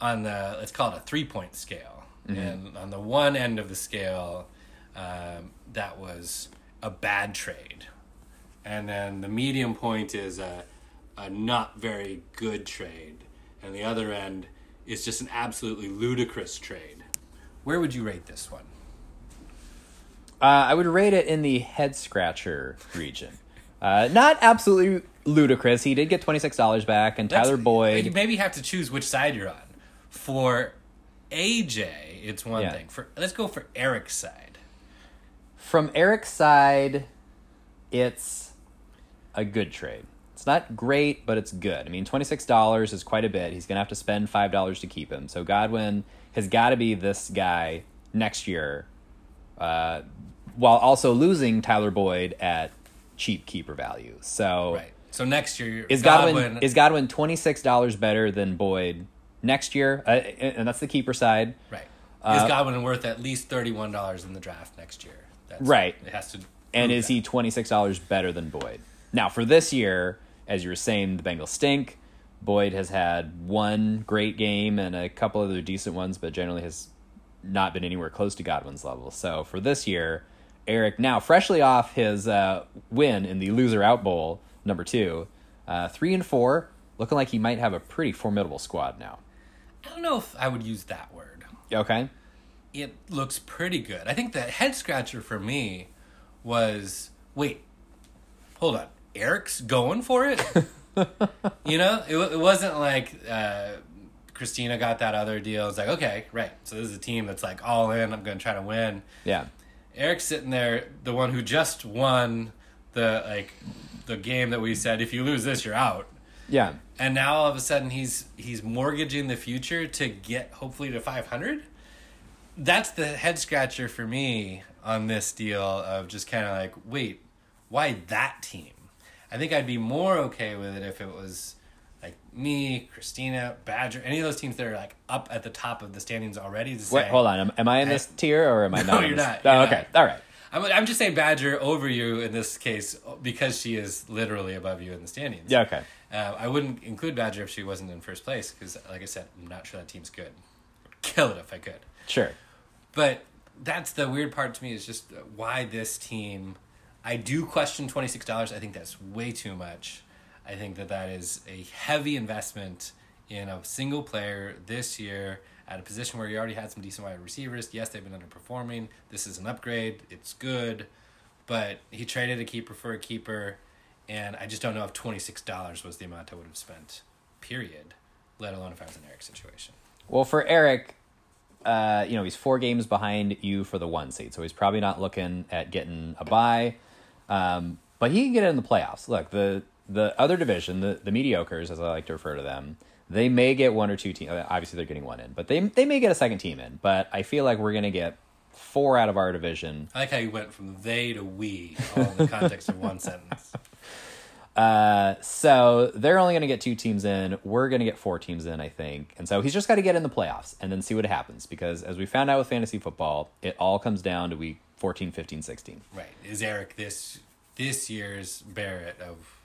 on the let's call it a three point scale, and on the one end of the scale, um, that was a bad trade, and then the medium point is a a not very good trade, and the other end is just an absolutely ludicrous trade. Where would you rate this one? Uh, I would rate it in the head scratcher region. Uh, not absolutely ludicrous. He did get twenty six dollars back, and Tyler Boyd. You maybe have to choose which side you're on. For AJ, it's one Yeah. thing. For let's go for Eric's side. From Eric's side, it's a good trade. It's not great, but it's good. I mean, twenty six dollars is quite a bit. He's gonna have to spend five dollars to keep him. So Godwin has got to be this guy next year, uh, while also losing Tyler Boyd at cheap keeper value. So Right. So next year, is Godwin, is Godwin twenty six dollars better than Boyd next year? Uh, and that's the keeper side. right. uh, is Godwin worth at least thirty one dollars in the draft next year? That's, Right. It has to. And is that. he twenty six dollars better than Boyd? Now for this year, as you were saying, the Bengals stink. Boyd has had one great game and a couple other decent ones, but generally has not been anywhere close to Godwin's level. So for this year, Eric now freshly off his uh, win in the loser out bowl number two, uh, three and four, looking like he might have a pretty formidable squad now. I don't know if I would use that word. Okay. It looks pretty good. I think the head scratcher for me was wait, hold on. Eric's going for it. you know, it, it wasn't like uh, Christina got that other deal. It's like, okay, right. So this is a team that's like all in. I'm going to try to win. Yeah. Eric's sitting there, the one who just won the like the game that we said if you lose this, you're out. Yeah. And now all of a sudden he's he's mortgaging the future to get hopefully to 500. That's the head scratcher for me on this deal of just kind of like, wait, why that team? I think I'd be more okay with it if it was like me, Christina, Badger, any of those teams that are like up at the top of the standings already. To Wait, say, hold on. Am, am I in this tier or am I No, not? in you're this- not. Oh, You're okay. not. All right. I'm, I'm just saying Badger over you in this case because she is literally above you in the standings. Yeah. Okay. Uh, I wouldn't include Badger if she wasn't in first place because, like I said, I'm not sure that team's good. I'd kill it if I could. Sure. But that's the weird part to me is just why this team. I do question twenty six dollars. I think that's way too much. I think that that is a heavy investment in a single player this year at a position where you already had some decent wide receivers. Yes, they've been underperforming. This is an upgrade. It's good, but he traded a keeper for a keeper, and I just don't know if twenty six dollars was the amount I would have spent. Period. Let alone if I was in Eric's situation. Well, for Eric, uh, you know, he's four games behind you for the one seed, so he's probably not looking at getting a bye. Um, but he can get in the playoffs. Look, the the other division, the the mediocres, as I like to refer to them, they may get one or two teams. Obviously, they're getting one in, but they they may get a second team in. But I feel like we're gonna get four out of our division. I like how you went from they to we, all in the context of one sentence. Uh, so they're only going to get two teams in. We're going to get four teams in, I think. And so he's just got to get in the playoffs and then see what happens. Because as we found out with fantasy football, it all comes down to week 14, 15, 16. Right. Is Eric this this year's Barrett of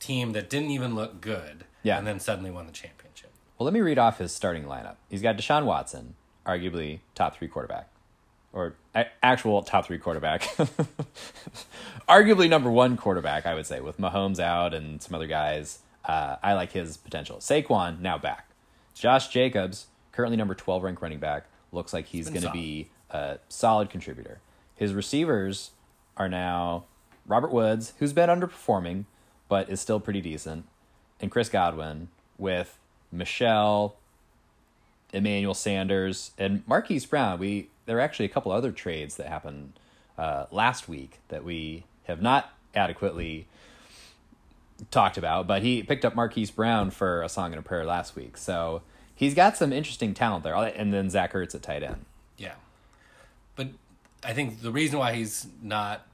team that didn't even look good Yeah. and then suddenly won the championship? Well, let me read off his starting lineup. He's got Deshaun Watson, arguably top three quarterback, or actual top three quarterback. arguably number one quarterback, I would say, with Mahomes out and some other guys. Uh, I like his potential. Saquon now back. Josh Jacobs, currently number twelve ranked running back, looks like he's going to be a solid contributor. His receivers are now Robert Woods, who's been underperforming, but is still pretty decent, and Chris Godwin with Michelle, Emmanuel Sanders, and Marquise Brown. We there are actually a couple other trades that happened uh, last week that we have not adequately talked about, but he picked up Marquise Brown for a song and a prayer last week. So he's got some interesting talent there. And then Zach Ertz at tight end. Yeah. But I think the reason why he's not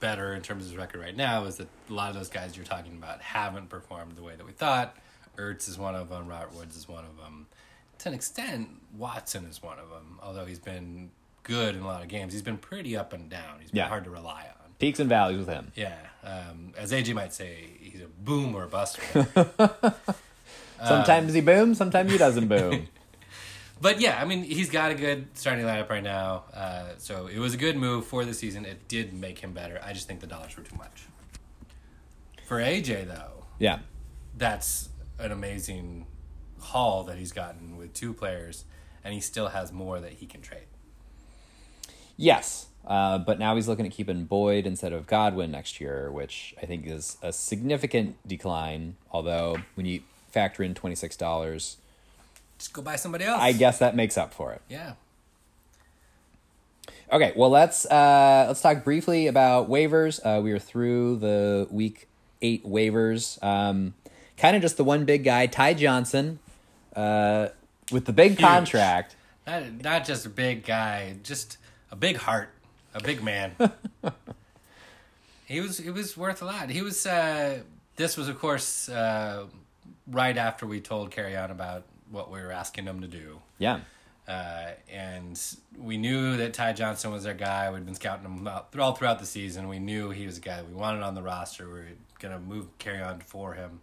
better in terms of his record right now is that a lot of those guys you're talking about haven't performed the way that we thought. Ertz is one of them. Robert Woods is one of them. To an extent, Watson is one of them. Although he's been good in a lot of games, he's been pretty up and down. He's been Yeah. hard to rely on. Peaks and valleys with him. Yeah, um, as AJ might say, he's a boom or a bust. Sometimes he booms, sometimes he doesn't boom. But yeah, I mean, he's got a good starting lineup right now. Uh, so it was a good move for the season. It did make him better. I just think the dollars were too much. For AJ, though, yeah. that's an amazing haul that he's gotten with two players, and he still has more that he can trade. Yes. Uh, but now he's looking at keeping Boyd instead of Godwin next year, which I think is a significant decline. Although, when you factor in $26, Just go buy somebody else. I guess that makes up for it. Yeah. Okay, well let's uh, let's talk briefly about waivers. Uh, we are through the week eight waivers. Um, kind of just the one big guy, Ty Johnson, uh, with the big Huge. contract. Not, not just a big guy, just a big heart, a big man. he was he was worth a lot. He was. Uh, this was, of course, uh, right after we told Kerryon about what we were asking him to do. Yeah, Uh, and we knew that Ty Johnson was our guy. We'd been scouting him out all throughout the season. We knew he was a guy that we wanted on the roster. We were going to move Kerryon for him.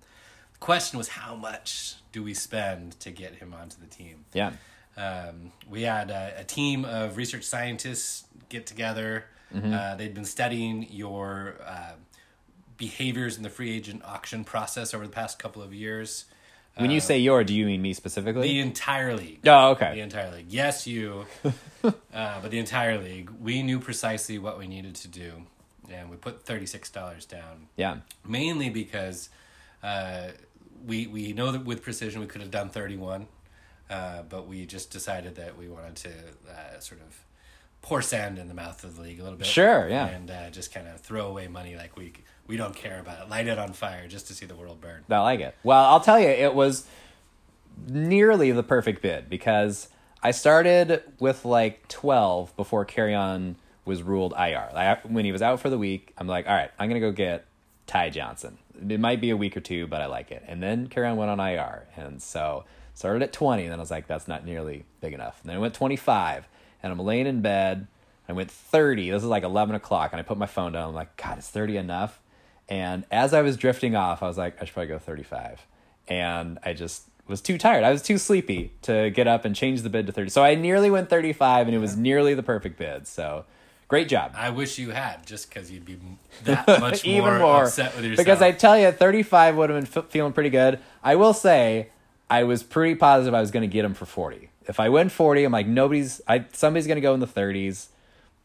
Question was how much do we spend to get him onto the team? yeah, Um, we had a, a team of research scientists get together. Uh, they'd been studying your uh, behaviors in the free agent auction process over the past couple of years. When you say your, do you mean me specifically? The entire league. oh, okay. The entire league. Yes, you. uh, but the entire league. We knew precisely what we needed to do, and we put thirty six dollars down. Yeah, Mainly because uh, we we know that with precision we could have done thirty one, uh, but we just decided that we wanted to uh, sort of pour sand in the mouth of the league a little bit. Sure, yeah. and uh, just kind of throw away money like we we don't care about it. Light it on fire just to see the world burn. I like it. Well, I'll tell you, it was nearly the perfect bid because I started with like 12 before Kerryon was ruled IR. Like, when he was out for the week, I'm like, all right, I'm going to go get Ty Johnson. It might be a week or two, but I like it. And then Kerryon went on IR. And so started at 20. And then I was like, that's not nearly big enough. And then I went 25. And I'm laying in bed. I went 30. This is like 11 o'clock. And I put my phone down. I'm like, God, is 30 enough? And as I was drifting off, I was like, I should probably go 35. And I just was too tired. I was too sleepy to get up and change the bid to 30. So I nearly went 35 and it was nearly the perfect bid. So great job. I wish you had, just because you'd be that much more, Even more. upset with yourself. Because I tell you, 35 would have been f- feeling pretty good. I will say, I was pretty positive I was going to get him for 40. If I win 40, I'm like, nobody's, I somebody's going to go in the 30s,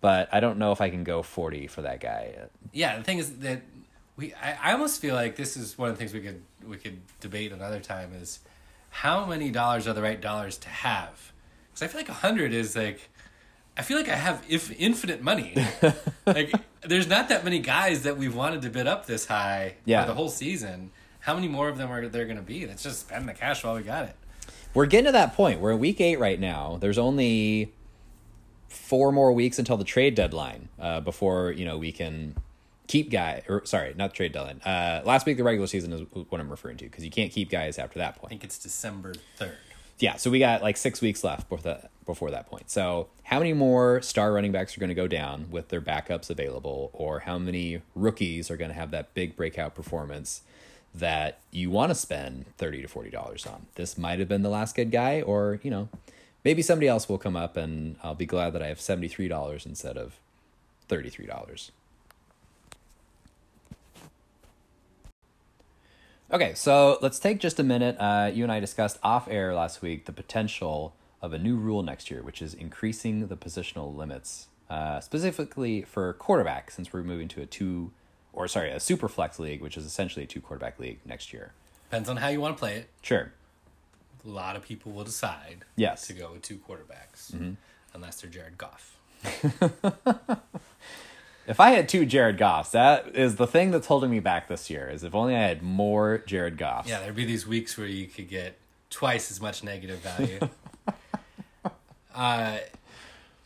but I don't know if I can go 40 for that guy. yeah, the thing is that we I, I almost feel like this is one of the things we could we could debate another time is how many dollars are the right dollars to have? Because I feel like a hundred is like I feel like I have if infinite money. like there's not that many guys that we've wanted to bid up this high Yeah. for the whole season. How many more of them are there going to be? Let's just spend the cash while we got it. We're getting to that point. We're in week eight right now. There's only four more weeks until the trade deadline uh, before you know we can keep guy or sorry, not the trade deadline. Uh, last week the regular season is what I'm referring to because you can't keep guys after that point I think it's December third. Yeah, so we got like six weeks left before that before that point. So how many more star running backs are going to go down with their backups available, or how many rookies are going to have that big breakout performance? That you want to spend thirty to forty dollars on. This might have been the last good guy, or you know, maybe somebody else will come up, and I'll be glad that I have seventy three dollars instead of thirty three dollars. Okay, so let's take just a minute. Uh, you and I discussed off air last week the potential of a new rule next year, which is increasing the positional limits, uh, specifically for quarterback, since we're moving to a two, or sorry, a super flex league, which is essentially a two quarterback league next year. Depends on how you want to play it. Sure. A lot of people will decide Yes. to go with two quarterbacks, unless they're Jared Goff. If I had two Jared Goffs, that is the thing that's holding me back this year. Is if only I had more Jared Goffs. Yeah, there'd be these weeks where you could get twice as much negative value. uh,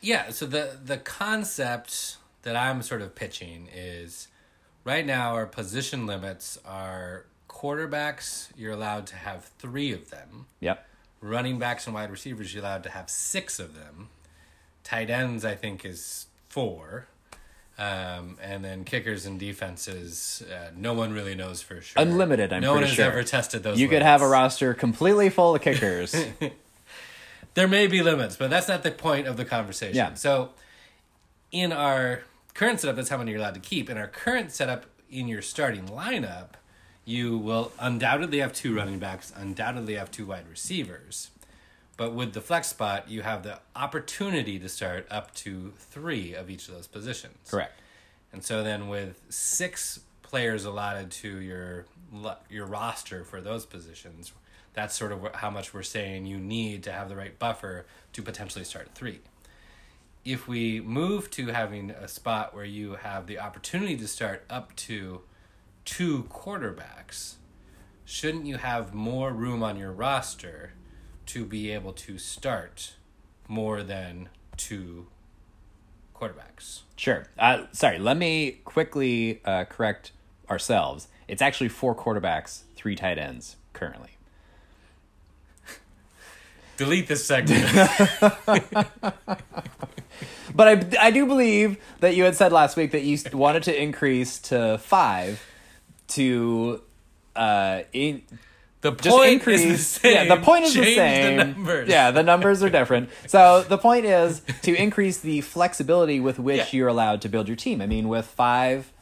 yeah, so the the concept that I'm sort of pitching is right now our position limits are quarterbacks, you're allowed to have three of them. Yep. Running backs and wide receivers, you're allowed to have six of them. Tight ends, I think, is four. Um, and then kickers and defenses, uh, no one really knows for sure. Unlimited, I'm no one has sure. ever tested those. You could have a roster completely full of kickers. There may be limits, but that's not the point of the conversation. Yeah. So, in our current setup, that's how many you're allowed to keep. In our current setup, in your starting lineup, you will undoubtedly have two running backs, undoubtedly have two wide receivers. But with the flex spot, you have the opportunity to start up to three of each of those positions. Correct. And so then with six players allotted to your your roster for those positions, that's sort of how much we're saying you need to have the right buffer to potentially start three. If we move to having a spot where you have the opportunity to start up to two quarterbacks, shouldn't you have more room on your roster to be able to start more than two quarterbacks? Sure. Uh, sorry, let me quickly uh, correct ourselves. It's actually four quarterbacks, three tight ends currently. Delete this segment. But I, I do believe that you had said last week that you wanted to increase to five to uh, in, The just point increase. is the same. Yeah, the point is the same. The numbers. Yeah, the numbers are different. So the point is to increase the flexibility with which Yeah. you're allowed to build your team. I mean, with five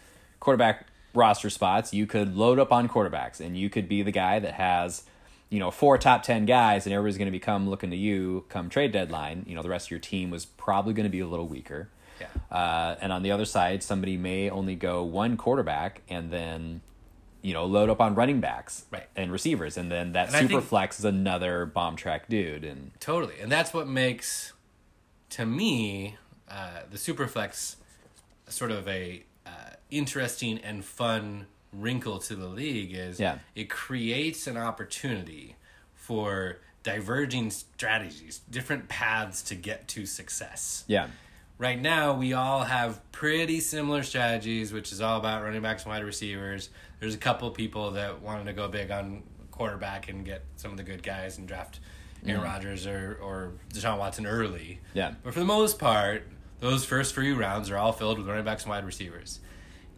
quarterback roster spots, you could load up on quarterbacks, and you could be the guy that has, you know, four top ten guys, and everybody's going to become looking to you come trade deadline. You know, the rest of your team was probably going to be a little weaker. Yeah. Uh, and on the other side, somebody may only go one quarterback and then, you know, load up on running backs Right. and receivers, and then that And super flex is another bomb track dude. And Totally. And that's what makes, to me, uh, the super flex sort of a uh, interesting and fun wrinkle to the league is Yeah. it creates an opportunity for diverging strategies, different paths to get to success. yeah, right now we all have pretty similar strategies, which is all about running backs and wide receivers. There's a couple people that wanted to go big on quarterback and get some of the good guys and draft Aaron Rodgers or, or Deshaun Watson early. Yeah. But for the most part, those first few rounds are all filled with running backs and wide receivers.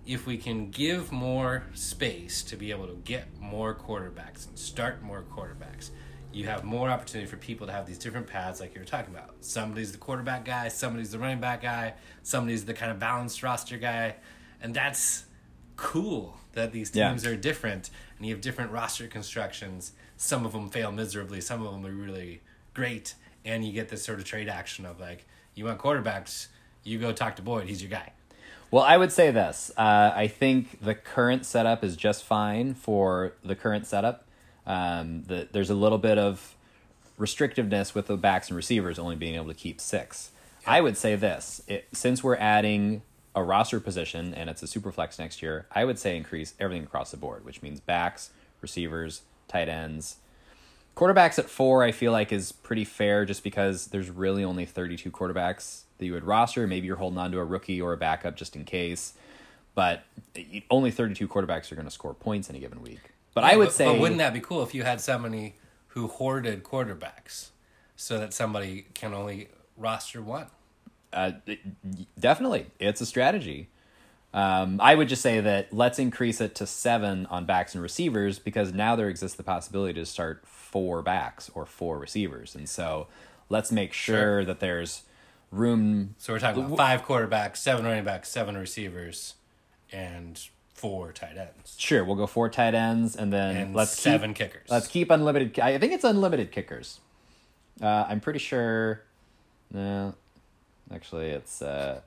If we can give more space to be able to get more quarterbacks and start more quarterbacks, you have more opportunity for people to have these different paths like you were talking about. Somebody's the quarterback guy, somebody's the running back guy, somebody's the kind of balanced roster guy. And that's cool that these Yeah. teams are different and you have different roster constructions. Some of them fail miserably, some of them are really great. And you get this sort of trade action of like, you want quarterbacks, you go talk to Boyd, he's your guy. Well, I would say this. Uh, I think the current setup is just fine for the current setup. Um, the, there's a little bit of restrictiveness with the backs and receivers only being able to keep six. I would say this: it, since we're adding a roster position and it's a super flex next year, I would say increase everything across the board, which means backs, receivers, tight ends. Quarterbacks at four, I feel like is pretty fair just because there's really only 32 quarterbacks that you would roster. Maybe you're holding on to a rookie or a backup just in case, but only 32 quarterbacks are going to score points in a given week. But I would but, say, but wouldn't that be cool if you had somebody who hoarded quarterbacks so that somebody can only roster one? uh, definitely, it's a strategy. Um, I would just say that let's increase it to seven on backs and receivers because now there exists the possibility to start four backs or four receivers, and so let's make sure, Sure. that there's room. So we're talking about five quarterbacks, seven running backs, seven receivers, and four tight ends. Sure, we'll go four tight ends, and then And let's seven keep, kickers. Let's keep unlimited. I think it's unlimited kickers. Uh, I'm pretty sure. No, actually, it's uh,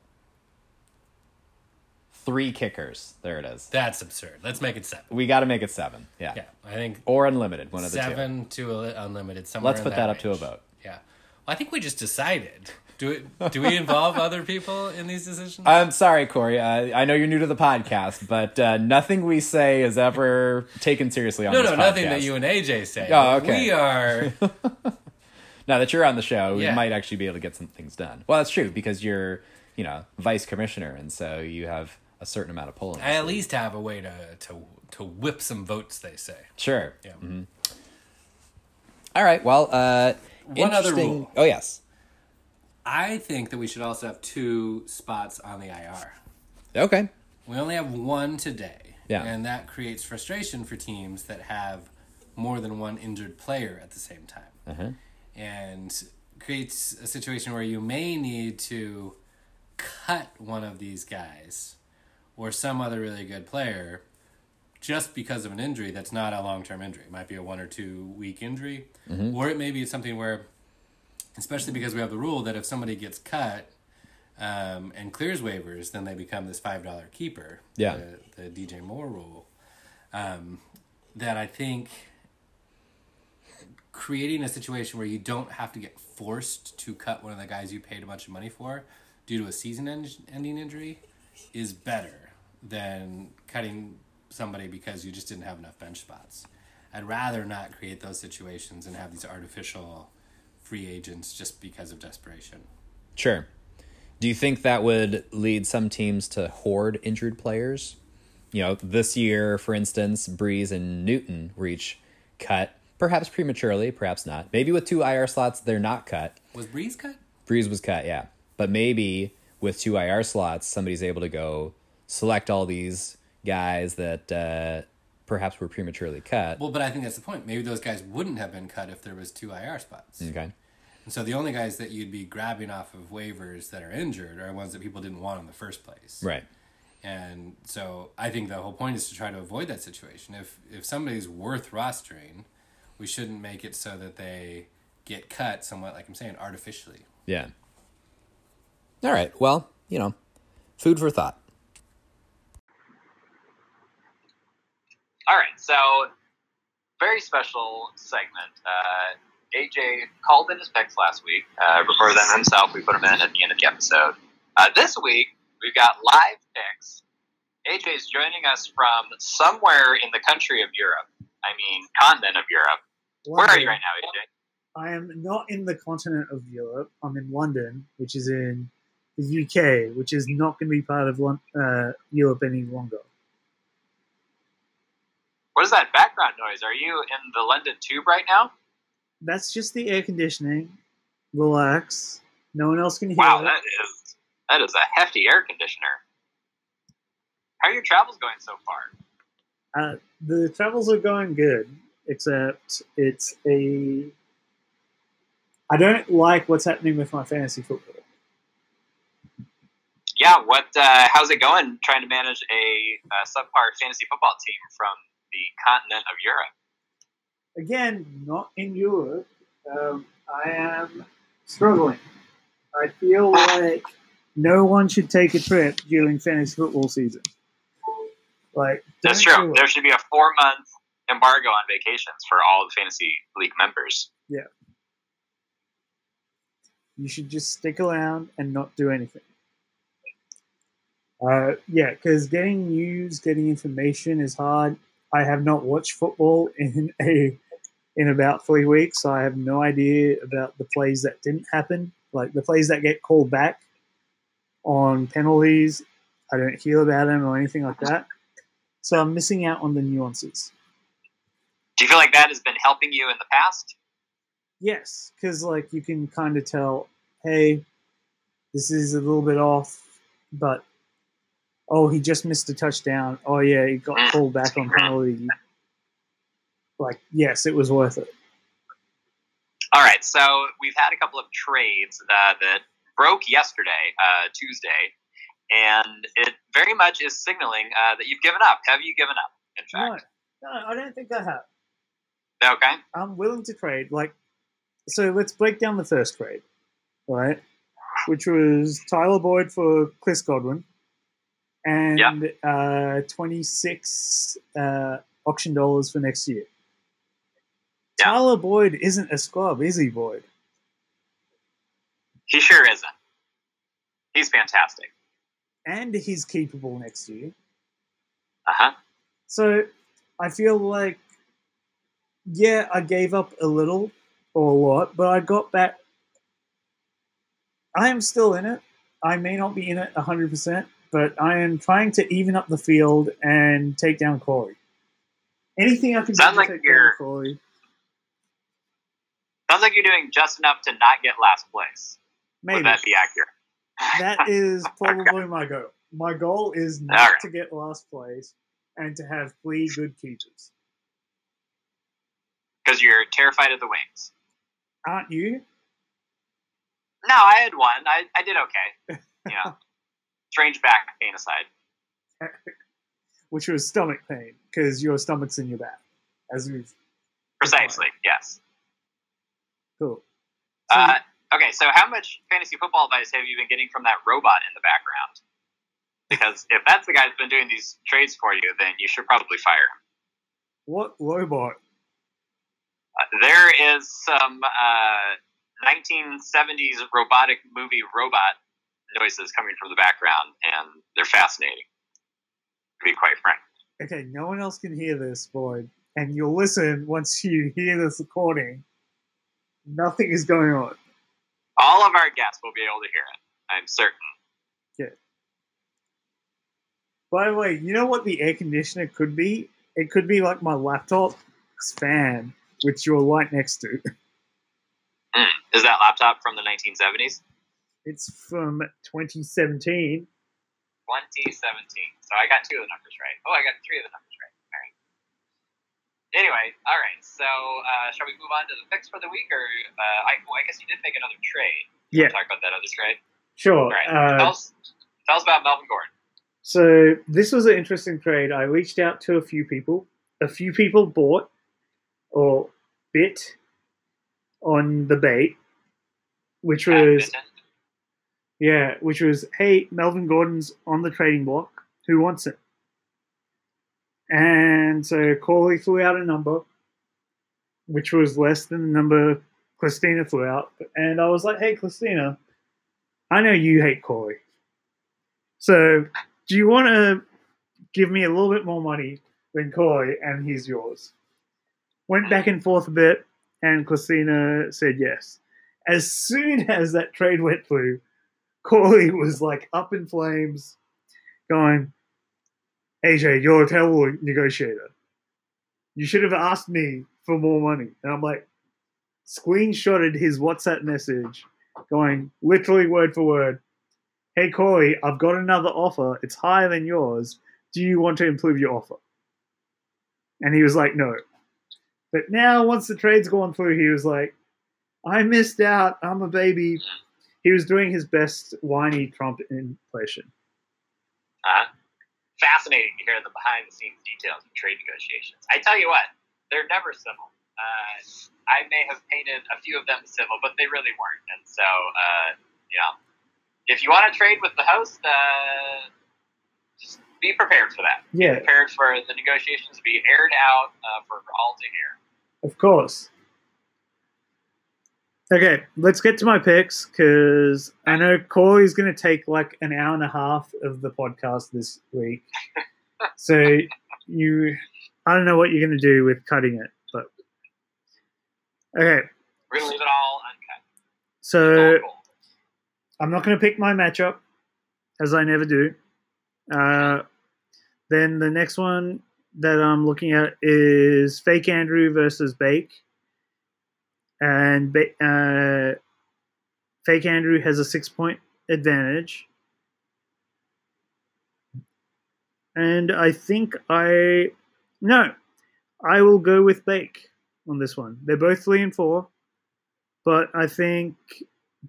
three kickers. There it is. That's absurd. Let's make it seven. We got to make it seven. Yeah. Yeah, I think Or unlimited, one of the two. seven to unlimited. Somewhere Let's put that up to a vote. Yeah, well, I think we just decided. Do it? Do we involve other people in these decisions? I'm sorry, Corey. Uh, I know you're new to the podcast, but uh, nothing we say is ever taken seriously on no, this no, podcast. nothing that you and AJ say. Oh, okay. We are. Now that you're on the show, we might actually be able to get some things done. Well, that's true because you're, you know, vice commissioner, and so you have a certain amount of pull. I at least have a way to to to whip some votes. They say. Sure. Yeah. All right. Well, uh, One other rule. Oh yes. I think that we should also have two spots on the IR. Okay. We only have one today. Yeah. And that creates frustration for teams that have more than one injured player at the same time. Uh-huh. And creates a situation where you may need to cut one of these guys or some other really good player just because of an injury that's not a long term injury. It might be a one or two week injury, or it may be something where, especially because we have the rule that if somebody gets cut um, and clears waivers, then they become this five dollar keeper. Yeah. the, the DJ Moore rule. Um, that I think creating a situation where you don't have to get forced to cut one of the guys you paid a bunch of money for due to a season ending injury is better than cutting somebody because you just didn't have enough bench spots. I'd rather not create those situations and have these artificial free agents just because of desperation. Sure. Do you think that would lead some teams to hoard injured players? You know, this year, for instance, Brees and Newton were each cut, perhaps prematurely, perhaps not. Maybe with two IR slots, they're not cut. Was Brees cut? Brees was cut, yeah. But maybe with two IR slots, somebody's able to go select all these guys that uh, perhaps were prematurely cut. Well, but I think that's the point. Maybe those guys wouldn't have been cut if there was two IR spots. Okay. And so the only guys that you'd be grabbing off of waivers that are injured are ones that people didn't want in the first place. Right. And so I think the whole point is to try to avoid that situation. If if somebody's worth rostering, we shouldn't make it so that they get cut somewhat like I'm saying artificially. Yeah. All right. Well, you know, food for thought. All right, so very special segment. Uh, AJ called in his picks last week, uh, recorded them himself. We put them in at the end of the episode. Uh, this week, we've got live picks. AJ is joining us from somewhere in the country of Europe. I mean, continent of Europe. Where are you right now, AJ? I am not in the continent of Europe. I'm in London, which is in the UK, which is not going to be part of uh, Europe any longer. What is that background noise? Are you in the London Tube right now? That's just the air conditioning. Relax. No one else can hear Wow, it. that is that is a hefty air conditioner. How are your travels going so far? Uh, the travels are going good, except it's a. I don't like what's happening with my fantasy football. Yeah, what? Uh, how's it going? Trying to manage a, uh subpar fantasy football team from the continent of Europe. Again, not in Europe. Um, I am struggling. I feel like no one should take a trip during fantasy football season. Like That's true. it. There should be a four month embargo on vacations for all the fantasy league members. Yeah. You should just stick around and not do anything. Uh, yeah, because getting news, getting information is hard. I have not watched football in a in about three weeks. I have no idea about the plays that didn't happen, like the plays that get called back on penalties. I don't hear about them or anything like that. So I'm missing out on the nuances. Do you feel like that has been helping you in the past? Yes, because like you can kind of tell, hey, this is a little bit off, but oh, he just missed a touchdown. Oh yeah, he got mm. called back on penalty. Like yes, it was worth it. All right, so we've had a couple of trades uh, that broke yesterday, uh, Tuesday, and it very much is signaling uh, that you've given up. Have you given up? In fact, no, I don't think I have. okay. I'm willing to trade. Like, so let's break down the first trade, right? Which was Tyler Boyd for Chris Godwin, and uh, 26 uh, auction dollars for next year. Yeah. Tyler Boyd isn't a scrub, is he, Boyd? He sure isn't. He's fantastic. And he's keepable next year. Uh huh. So I feel like, yeah, I gave up a little or a lot, but I got back. I am still in it. I may not be in it 100%, but I am trying to even up the field and take down Corey. Anything I can do to like take down Corey. Sounds like you're doing just enough to not get last place. Maybe. Would that be accurate? that is probably my goal. My goal is not Alright. to get last place and to have three good keepers. Because you're terrified of the wings. Aren't you? No, I had one. I, I did okay. You know, strange back pain aside. Which was stomach pain because your stomach's in your back. As we've Precisely, yes. Cool. So- Uh, okay, so how much fantasy football advice have you been getting from that robot in the background? Because if that's the guy that's been doing these trades for you, then you should probably fire him. what robot? Uh, there is some uh, 1970s robotic movie robot noises coming from the background, and they're fascinating, to be quite frank. Okay, no one else can hear this, Boyd, and you'll listen once you hear this recording. Nothing is going on. All of our guests will be able to hear it, I'm certain. Good. By the way, you know what the air conditioner could be? It could be like my laptop's fan, which you're right next to. Mm. Is that laptop from the 1970s? It's from 2017. 2017. So I got two of the numbers right. Oh, I got three of the numbers right. All right. Anyway, all right. So uh, shall we move on to the picks for the week, or uh, I, well, I guess you did make another trade. Yeah, Talk about that other trade. sure. All right. Uh, tell, us, tell us about Melvin Gordon. So this was an interesting trade. I reached out to a few people. A few people bought or bit on the bait, which was yeah, which was hey, Melvin Gordon's on the trading block. Who wants it? And so Corley flew out a number, which was less than the number Christina flew out. And I was like, hey, Christina, I know you hate Corley. So do you want to give me a little bit more money than Corley and he's yours? Went back and forth a bit, and Christina said yes. As soon as that trade went through, Corley was like up in flames, going, AJ, you're a terrible negotiator. You should have asked me for more money. And I'm like, screenshotted his WhatsApp message, going literally word for word, Hey Corey, I've got another offer. It's higher than yours. Do you want to improve your offer? And he was like, No. But now, once the trade's gone through, he was like, I missed out. I'm a baby. He was doing his best whiny Trump impression. Uh, fascinating to hear the behind the scenes details of trade negotiations. I tell you what, they're never civil. Uh, I may have painted a few of them civil, but they really weren't. And so, uh, you know, if you want to trade with the host, uh, just be prepared for that. Yeah, Prepared for the negotiations to be aired out uh, for all to hear. of course. Okay, let's get to my picks because I know Corey's going to take like an hour and a half of the podcast this week. so you, I don't know what you're going to do with cutting it, but okay. We're going to leave it all uncut. So. I'm not going to pick my matchup, as I never do. Uh, then the next one that I'm looking at is Fake Andrew versus Bake. And uh, Fake Andrew has a six point advantage. And I think I. No, I will go with Bake on this one. They're both three and four. But I think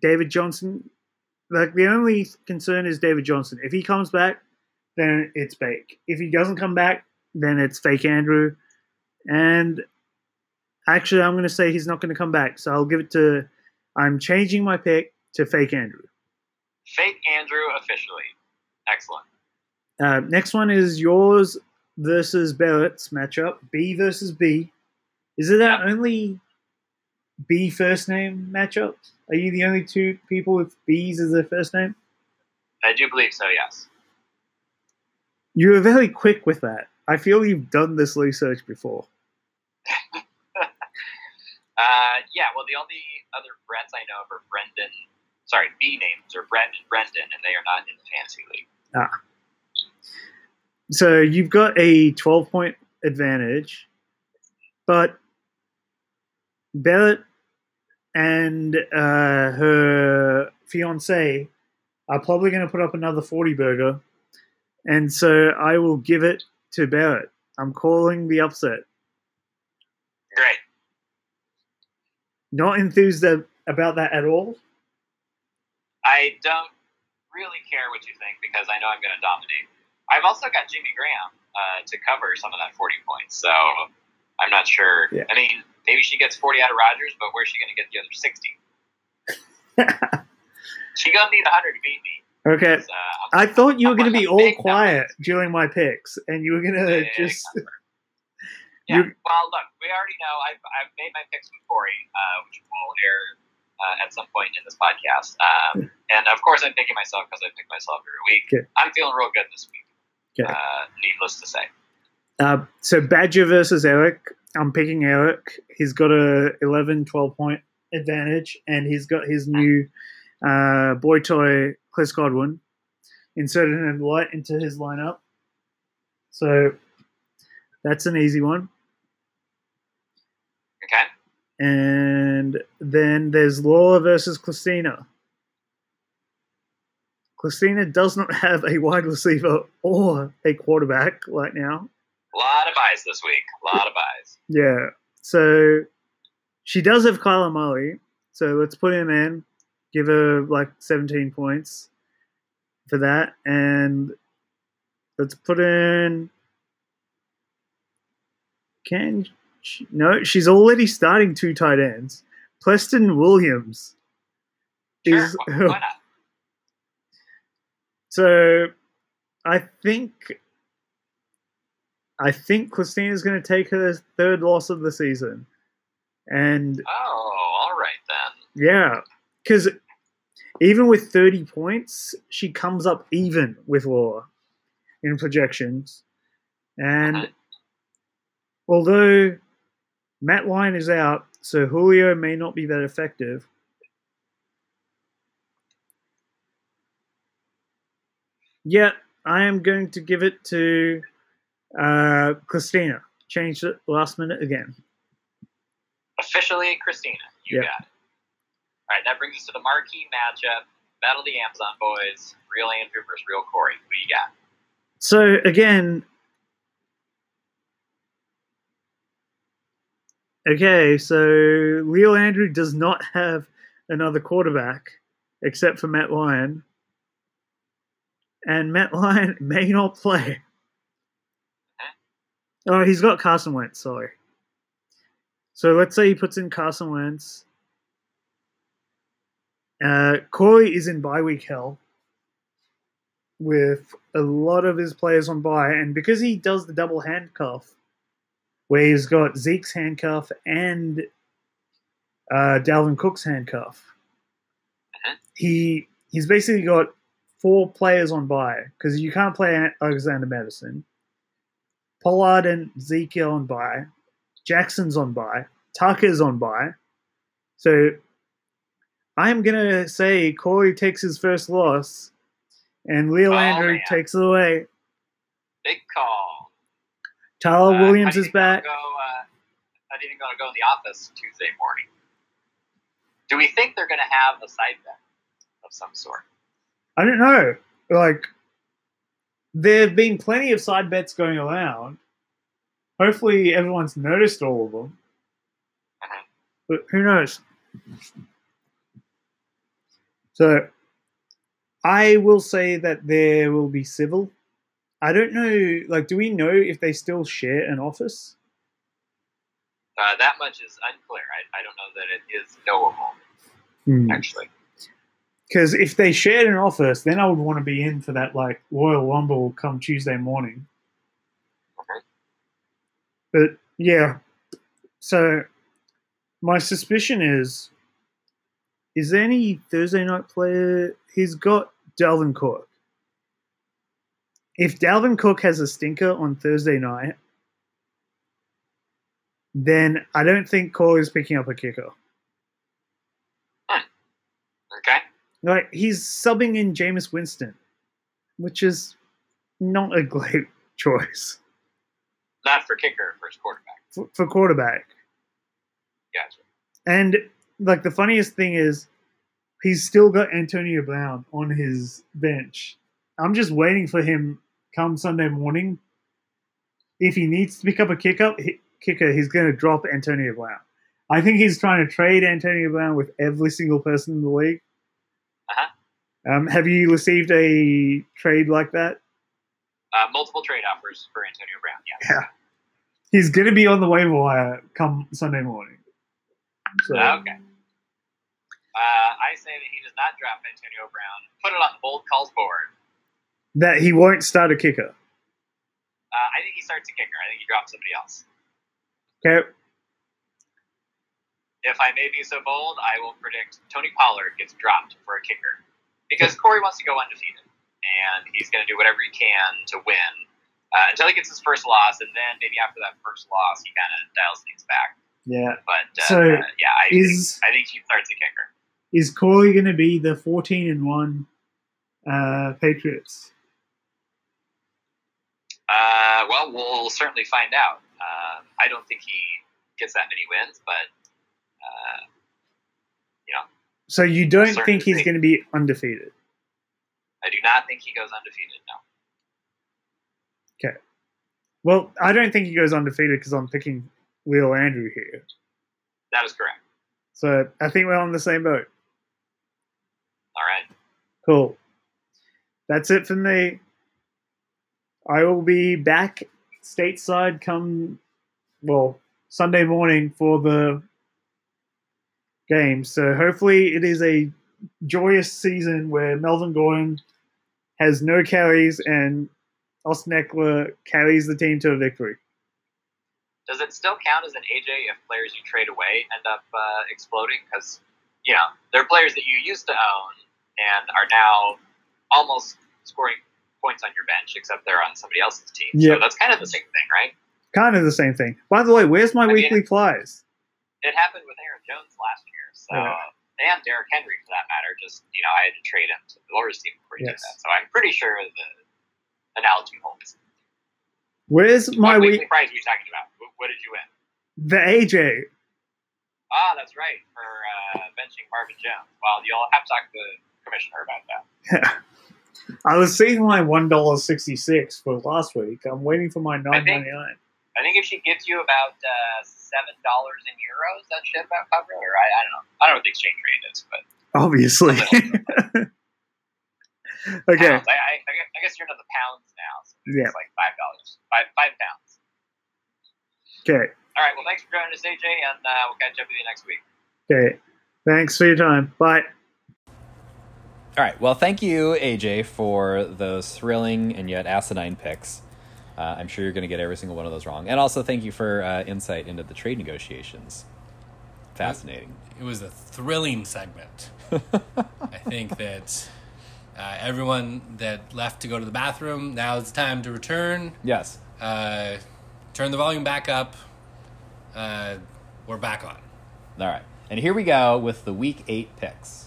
David Johnson. Like the only concern is David Johnson. If he comes back, then it's Bake. If he doesn't come back, then it's Fake Andrew. And actually, I'm going to say he's not going to come back. So I'll give it to. I'm changing my pick to Fake Andrew. Fake Andrew officially. Excellent. Uh, next one is yours versus Barrett's matchup. B versus B. Is it our only B first name matchup? Are you the only two people with B's as their first name? I do believe so, yes. You were very quick with that. I feel you've done this research before. Uh, yeah, well, the only other Bretts I know of are Brendan. Sorry, B names are Brett and Brendan, and they are not in the fantasy league. So you've got a 12 point advantage, but Barrett and uh, her fiance are probably going to put up another 40 burger. And so I will give it to Barrett. I'm calling the upset. Great. Not enthused about that at all. I don't really care what you think because I know I'm going to dominate. I've also got Jimmy Graham uh, to cover some of that 40 points, so I'm not sure. Yeah. I mean, maybe she gets 40 out of Rodgers, but where's she going to get the other 60? She gonna need 100 to beat me. Okay. uh, I'm- thought you were going to be all quiet number. during my picks, and you were going to just. Yeah. You- Well, look, we already know I've, I've made my picks with Corey, uh, which will air uh, at some point in this podcast. Um, and of course, I'm picking myself because I pick myself every week. Okay. I'm feeling real good this week. Okay. Uh, needless to say. Uh, so Badger versus Eric. I'm picking Eric. He's got a 11, 12 point advantage, and he's got his new uh, boy toy, Chris Godwin, inserted in light into his lineup. So that's an easy one. And then there's Laura versus Christina. Christina does not have a wide receiver or a quarterback right now. A lot of buys this week. A lot of buys. Yeah. So she does have Kyler Murray. So let's put him in, give her like 17 points for that. And let's put in. Can she, no, she's already starting two tight ends. Preston Williams Sure. is why, why not? so I think I think Christina's going to take her third loss of the season, and Oh, all right then. yeah, because even with thirty points, she comes up even with Laura in projections, and Uh-huh. although Matt Ryan is out, so Julio may not be that effective. Yeah, I am going to give it to uh, Christina. Changed it last minute again. Officially, Christina. You Yeah. got it. All right, that brings us to the marquee matchup: Battle of the Amazon Boys, Real Andrew versus Real Corey. Who you got? So again, okay, so Leo Andrew does not have another quarterback except for Matt Ryan, and Matt Ryan may not play. Oh, he's got Carson Wentz. Sorry. So let's say he puts in Carson Wentz. Uh, Corey is in bye week hell with a lot of his players on bye, and because he does the double handcuff, where he's got Zeke's handcuff and uh, Dalvin Cook's handcuff, Mhm. he he's basically got four players on bye because you can't play Alexander Mattison. Pollard and Zeke are on bye. Jackson's on bye. Tucker's on bye. So I'm gonna say Corey takes his first loss, and Leo Oh, Andrew man. takes it away. Big call. Tyler Uh, Williams how do you is back. Go, you think going to go in the office Tuesday morning? Do we think they're going to have a side bet of some sort? I don't know. Like, there have been plenty of side bets going around. Hopefully, everyone's noticed all of them. Mhm. But who knows? So, I will say that there will be civil. I don't know. Like, do we know if they still share an office? Uh, that much is unclear. I, I don't know that it is knowable, Hmm. actually. Because if they shared an office, then I would want to be in for that like Royal Rumble come Tuesday morning. Okay. But yeah, so my suspicion is: is there any Thursday night player? He's got Dalvin Cook. If Dalvin Cook has a stinker on Thursday night, then I don't think Cole is picking up a kicker. Hmm. Okay. Like he's subbing in Jameis Winston, which is not a great choice Not for kicker, first quarterback. for, for quarterback. Gotcha. And like the funniest thing is, he's still got Antonio Brown on his bench. I'm just waiting for him come Sunday morning, if he needs to pick up a kick up kicker, he's going to drop Antonio Brown. I think he's trying to trade Antonio Brown with every single person in the league. Uh-huh. Um, have you received a trade like that? Uh, multiple trade offers for Antonio Brown. Yeah. He's going to be on the waiver wire come Sunday morning. So, Okay. Uh, I say that he does not drop Antonio Brown. Put it on the bold calls board. That he won't start a kicker. Uh, I think he starts a kicker. I think he drops somebody else. Okay. If I may be so bold, I will predict Tony Pollard gets dropped for a kicker because Corey wants to go undefeated, and he's going to do whatever he can to win uh, until he gets his first loss, and then maybe after that first loss, he kind of dials things back. Yeah. But uh, So, uh, yeah, I is- think, I think he starts a kicker. Is Corey going to be the 14 and 1 uh, Patriots? Uh, well, we'll certainly find out. Uh, I don't think he gets that many wins, but uh, you know, So you don't think he's going to be undefeated? I do not think he goes undefeated. No. Okay. Well, I don't think he goes undefeated because I'm picking Will Andrew here. That is correct. So I think we're on the same boat. All right. Cool. That's it for me. I will be back stateside come, well, Sunday morning for the game. So hopefully it is a joyous season where Melvin Gordon has no carries and Austin Ekeler carries the team to a victory. Does it still count as an AJ if players you trade away end up uh, exploding? Because you know they're players that you used to own and are now almost scoring points on your bench, except they're on somebody else's team. Yeah. So that's kind of the same thing, right? Kind of the same thing. By the way, where's my I mean- weekly plies? It happened with Aaron Jones last year, so Yeah. and Derrick Henry for that matter. Just you know, I had to trade him to the Lord's team before he Yes. did that. So I'm pretty sure the analogy holds. Where's my what weekly prize are we talking about? What, did you win? The AJ. Ah, that's right, for uh, benching Marvin Jones. Well, you'll have to talk to the commissioner about that. I was saving my one dollar sixty six for last week. I'm waiting for my nine ninety nine. I think if she gives you about uh, seven dollars in euros, that should about cover it. Or I, I don't know. I don't know what the exchange rate is, but Obviously. okay. I, I, I guess you're into the pounds now. So Yeah. it's like five dollars, five five pounds. Okay. All right. Well, thanks for joining us, AJ, and uh, we'll catch up with you next week. Okay. Thanks for your time. Bye. All right. Well, thank you, AJ, for those thrilling and yet asinine picks. Uh, I'm sure you're going to get every single one of those wrong. And also, thank you for uh, insight into the trade negotiations. Fascinating. It was a thrilling segment. I think that uh, everyone that left to go to the bathroom, now it's time to return. Yes. Uh, turn the volume back up. Uh, we're back on. All right. And here we go with the week eight picks.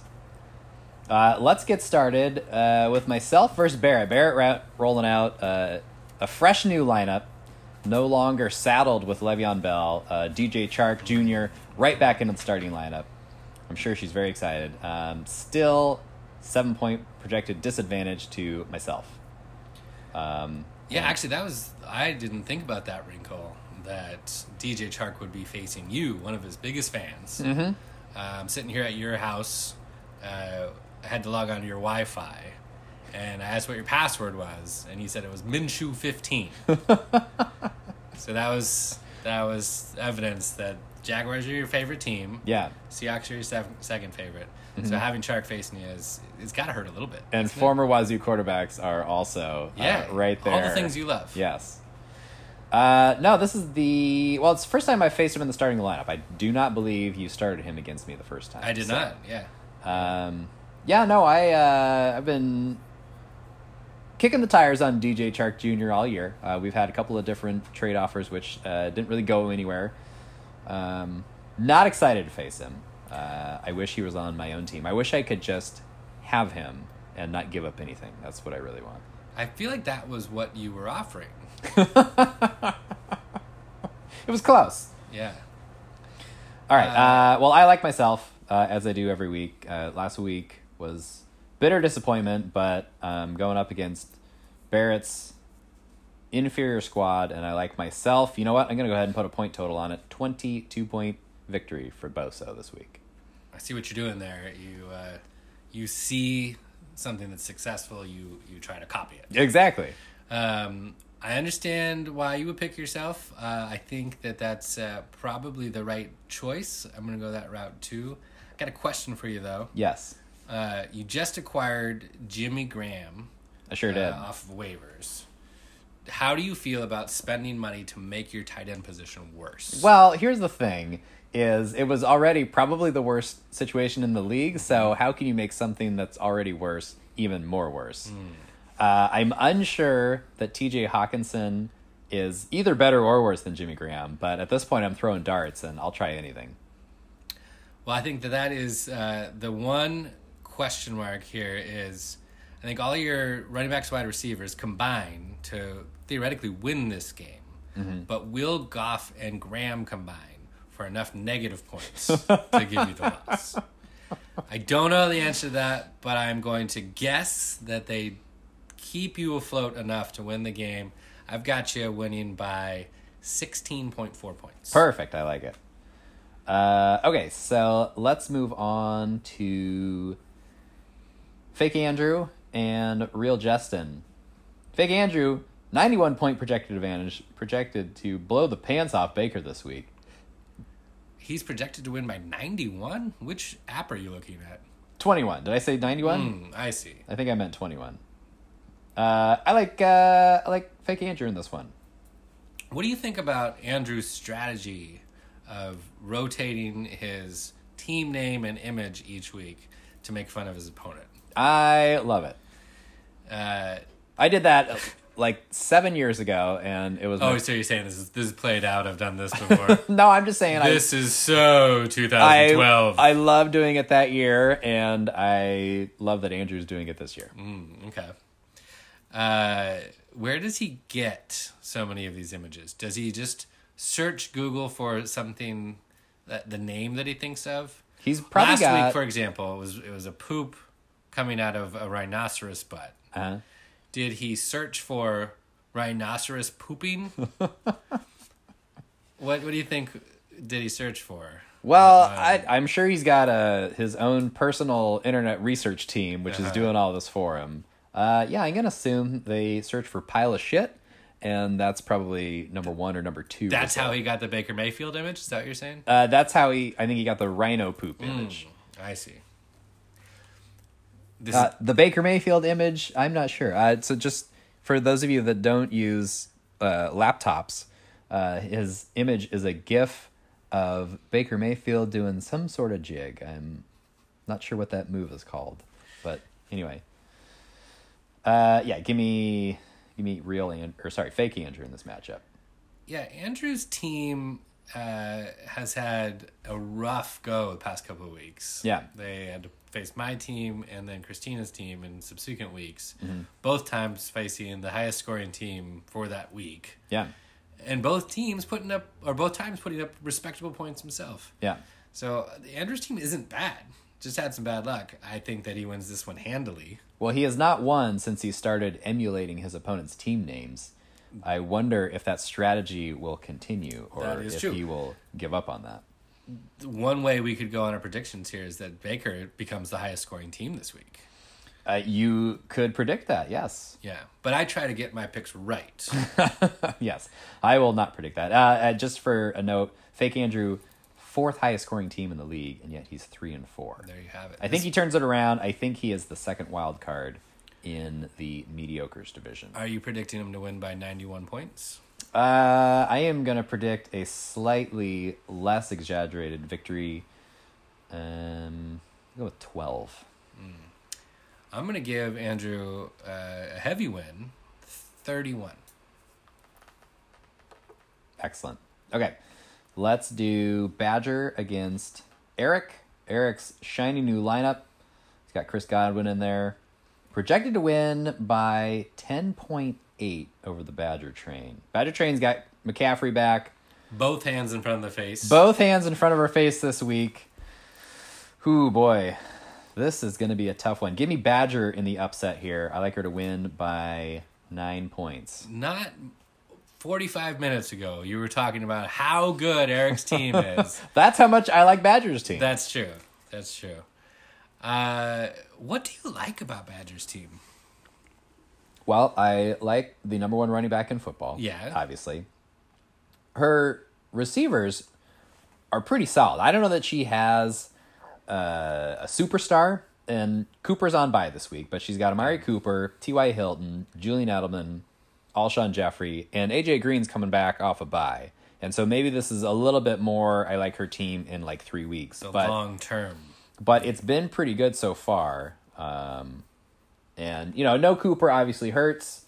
Uh, let's get started uh, with myself versus Barrett. Barrett ra- rolling out uh, a fresh new lineup, no longer saddled with Le'Veon Bell. Uh, DJ Chark Jr. right back into the starting lineup. I'm sure she's very excited. Um, still, seven point projected disadvantage to myself. Um, Yeah, actually, that was I didn't think about that wrinkle that DJ Chark would be facing you, one of his biggest fans. mhm. Um, sitting here at your house, uh, I had to log on to your Wi-Fi, and I asked what your password was, and he said it was Minshew fifteen. so that was that was evidence that Jaguars are your favorite team. Yeah. Seahawks are your sev- second favorite. So having Chark facing you is it's got to hurt a little bit. Mm-hmm. And doesn't it? former Wazzu quarterbacks are also uh, yeah, right there. All the things you love. Yes. Uh, no, this is the well. It's the first time I faced him in the starting lineup. I do not believe you started him against me the first time. I did so, not. Yeah. Um, yeah, no, I uh, I've been kicking the tires on DJ Chark Jr. all year. Uh, we've had a couple of different trade offers which uh, didn't really go anywhere. Um, not excited to face him. Uh, I wish he was on my own team. I wish I could just have him and not give up anything. That's what I really want. I feel like that was what you were offering. it was close. Yeah. All right. Uh, Uh, well, I like myself uh, as I do every week. Uh, last week was bitter disappointment, but um, going up against Barrett's inferior squad, and I like myself. You know what? I'm going to go ahead and put a point total on it. 22 point victory for Boso this week. I see what you're doing there. You uh, you see something that's successful, you you try to copy it. Exactly. Um, I understand why you would pick yourself. Uh, I think that that's uh, probably the right choice. I'm going to go that route too. I got a question for you though. Yes, Uh, you just acquired Jimmy Graham I sure uh, did. off of waivers. How do you feel about spending money to make your tight end position worse? Well, here's the thing is it was already probably the worst situation in the league, so how can you make something that's already worse even more worse? Uh, I'm unsure that TJ Hockenson is either better or worse than Jimmy Graham, but at this point I'm throwing darts and I'll try anything. Well, I think that that is uh, the one question mark here is I think all your running backs, wide receivers combine to theoretically win this game, but will Goff and Graham combine for enough negative points to give you the loss? I don't know the answer to that, but I'm going to guess that they keep you afloat enough to win the game. I've got you winning by 16.4 points. Perfect, I like it. Uh, okay, so let's move on to Fake Andrew and Real Justin. Fake Andrew, 91 point projected advantage, projected to blow the pants off Baker this week. He's projected to win by 91? Which app are you looking at? 21. Did I say 91? Hmm, I see. I think I meant 21. Uh, I like uh, I like Fake Andrew in this one. What do you think about Andrew's strategy of rotating his team name and image each week to make fun of his opponent? I love it. Uh, I did that like seven years ago, and it was. oh, my- so you're saying this is this is played out? I've done this before. no, I'm just saying. this is so 2012. I I love doing it that year, and I love that Andrew's doing it this year. Mm, okay. Uh, where does he get so many of these images? Does he just search Google for something that the name that he thinks of? He's probably Last got. week, for example, it was it was a poop coming out of a rhinoceros butt. uh Did he search for rhinoceros pooping? what What do you think? Did he search for? Well, Uh, I, I'm sure he's got a his own personal internet research team, which is Uh-huh. doing all this for him. Uh, yeah, I'm gonna assume they search for pile of shit, and that's probably number one or number two. That's how he got the Baker Mayfield image. Is that what you're saying? Uh, that's how he. I think he got the rhino poop Hmm. image. I see. Uh, the Baker Mayfield image, I'm not sure. Uh, so just for those of you that don't use uh, laptops, uh, his image is a GIF of Baker Mayfield doing some sort of jig. I'm not sure what that move is called, but anyway. Uh, yeah, give me give me real and or sorry, fake Andrew in this matchup. Yeah, Andrew's team uh, has had a rough go the past couple of weeks. Yeah. They had to face my team and then Christina's team in subsequent weeks, Mm-hmm. both times facing the highest scoring team for that week. Yeah, And both teams putting up, or both times putting up respectable points himself. yeah. So Andrew's team isn't bad, just had some bad luck. I think that he wins this one handily. Well, he has not won since he started emulating his opponent's team names. I wonder if that strategy will continue or if true. he will give up on that. One way we could go on our predictions here is that Baker becomes the highest scoring team this week. Uh, you could predict that, yes. Yeah, but I try to get my picks right. yes. I will not predict that. Uh, uh, just for a note, Fake Andrew, fourth highest scoring team in the league, and yet he's three and four. There you have it. I think he turns it around. I think he is the second wild card in the mediocres division. Are you predicting him to win by 91 points? Uh, I am going to predict a slightly less exaggerated victory. Um, I'll go with 12. I'm going to give Andrew uh, a heavy win, 31. Excellent. Okay, let's do Badger against Eric. Eric's shiny new lineup. He's got Chris Godwin in there. Projected to win by 10.8 over the Badger train. Badger train's got McCaffrey back. Both hands in front of the face. Both hands in front of her face this week. Ooh, boy. This is going to be a tough one. Give me Badger in the upset here. I like her to win by nine points. Not 45 minutes ago, you were talking about how good Eric's team is. That's how much I like Badgers team. That's true. That's true. Uh, what do you like about Badgers team? Well, I like the number one running back in football. Yeah. Obviously. Her receivers are pretty solid. I don't know that she has uh, a superstar, and Cooper's on by this week, but she's got Amari Cooper, T.Y. Hilton, Julian Edelman, Alshon Jeffery, and A.J. Green's coming back off a bye. And so maybe this is a little bit more. I like her team in like three weeks, The but long term. but it's been pretty good so far. Um, and you know, no Cooper obviously hurts,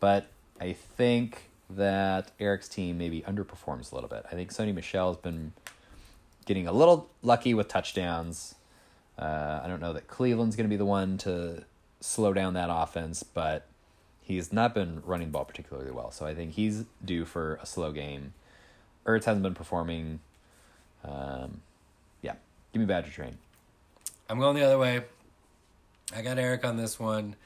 but I think that Eric's team maybe underperforms a little bit. I think Sony Michel's been getting a little lucky with touchdowns. Uh, I don't know that Cleveland's going to be the one to slow down that offense, but he's not been running the ball particularly well. So I think he's due for a slow game. Ertz hasn't been performing. Um, yeah, give me Badger Train. I'm going the other way. I got Eric on this one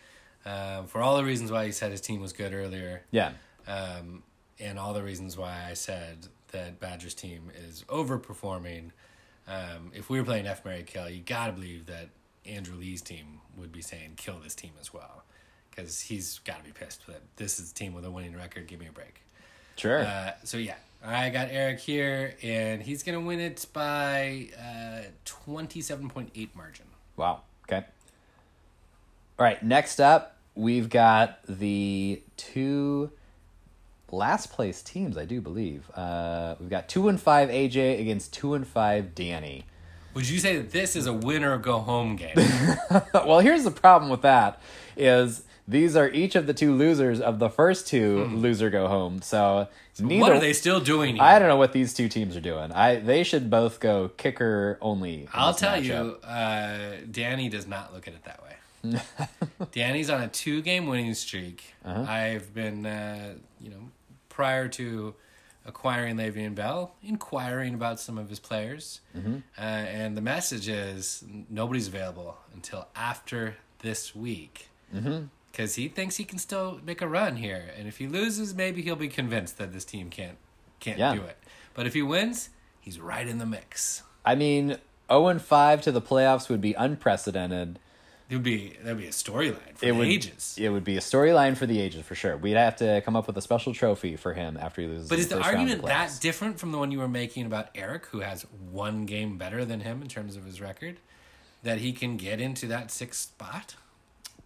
um, for all the reasons why he said his team was good earlier, Yeah, um, and all the reasons why I said that Badgers team is overperforming. Um, if we were playing F Mary Kill, you gotta believe that Andrew Lee's team would be saying kill this team as well, because he's gotta be pissed that this is a team with a winning record. Give me a break. sure. Uh, so yeah, I got Eric here, and he's gonna win it by uh, twenty-seven point eight margin. Wow. Okay. All right. Next up, we've got the two last place teams, I do believe. Uh, we've got two and five AJ against two and five Danny. Would you say that this is a win or go home game? well, here's the problem with that: is these are each of the two losers of the first two loser go home. So, neither. Hmm. what are they still doing? Here? I don't know what these two teams are doing. I they should both go kicker only. I'll tell matchup. you, uh, Danny does not look at it that way. Danny's on a two-game winning streak. Uh-huh. I've been, uh, you know, prior to acquiring Le'Veon Bell, inquiring about some of his players, Mm-hmm. uh, and the message is nobody's available until after this week. Mm-hmm. Because he thinks he can still make a run here, and if he loses, maybe he'll be convinced that this team can't can't Yeah. do it. But if he wins, he's right in the mix. I mean, zero and five to the playoffs would be unprecedented. It would be that'd be a storyline for it the would ages. It would be a storyline for the ages for sure. We'd have to come up with a special trophy for him after he loses. But is the of argument that different from the one you were making about Eric, who has one game better than him in terms of his record, that he can get into that sixth spot?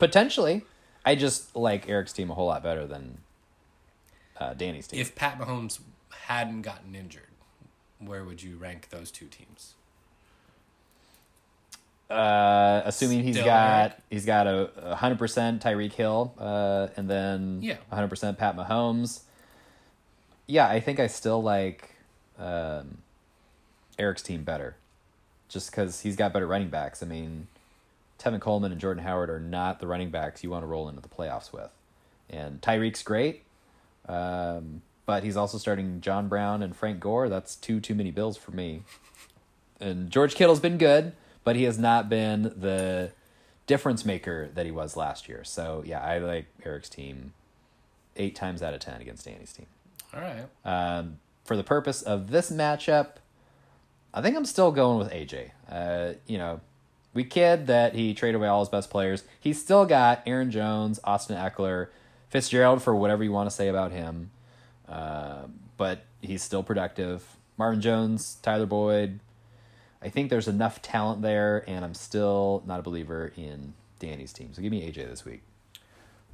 potentially? I just like Eric's team a whole lot better than uh, Danny's team. If Pat Mahomes hadn't gotten injured, where would you rank those two teams? Uh, assuming he's Still got Eric? he's got a hundred percent Tyreek Hill, uh, and then Yeah. hundred percent Pat Mahomes. Yeah, I think I still like um, Eric's team better, just because he's got better running backs. I mean, Tevin Coleman and Jordan Howard are not the running backs you want to roll into the playoffs with, and Tyreek's great, um, but he's also starting John Brown and Frank Gore. That's two too many Bills for me. And George Kittle's been good, but he has not been the difference maker that he was last year. So yeah, I like Eric's team eight times out of ten against Danny's team. All right. Um, for the purpose of this matchup, I think I'm still going with AJ. Uh, you know, we kid that he traded away all his best players. He's still got Aaron Jones, Austin Ekeler, Fitzgerald for whatever you want to say about him. Uh, but he's still productive. Marvin Jones, Tyler Boyd. I think there's enough talent there, and I'm still not a believer in Danny's team. So give me AJ this week.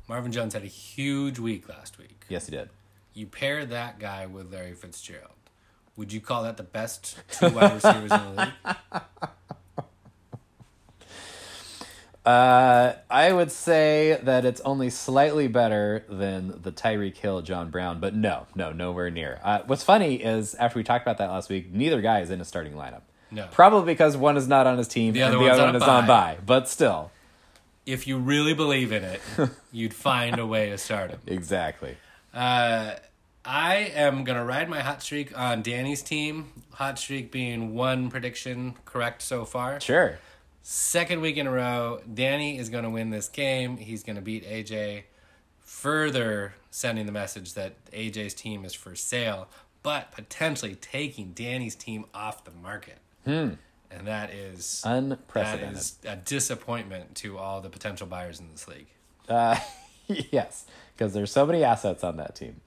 Marvin Jones had a huge week last week. Yes, he did. You pair that guy with Larry Fitzgerald. Would you call that the best two wide receivers in the league? Uh, I would say that it's only slightly better than the Tyreek Hill, John Brown, but no, no, nowhere near. Uh, what's funny is after we talked about that last week, neither guy is in a starting lineup. No. Probably because one is not on his team The and the other on one is on bye. bye. But still, If you really believe in it, you'd find a way to start him. exactly. Uh, I am gonna ride my hot streak on Danny's team. Hot streak being one prediction correct so far. Sure. Second week in a row, Danny is gonna win this game. He's gonna beat AJ further sending the message that AJ's team is for sale, but potentially taking Danny's team off the market. And that is Unprecedented. is a disappointment to all the potential buyers in this league. Uh, yes, because there's so many assets on that team.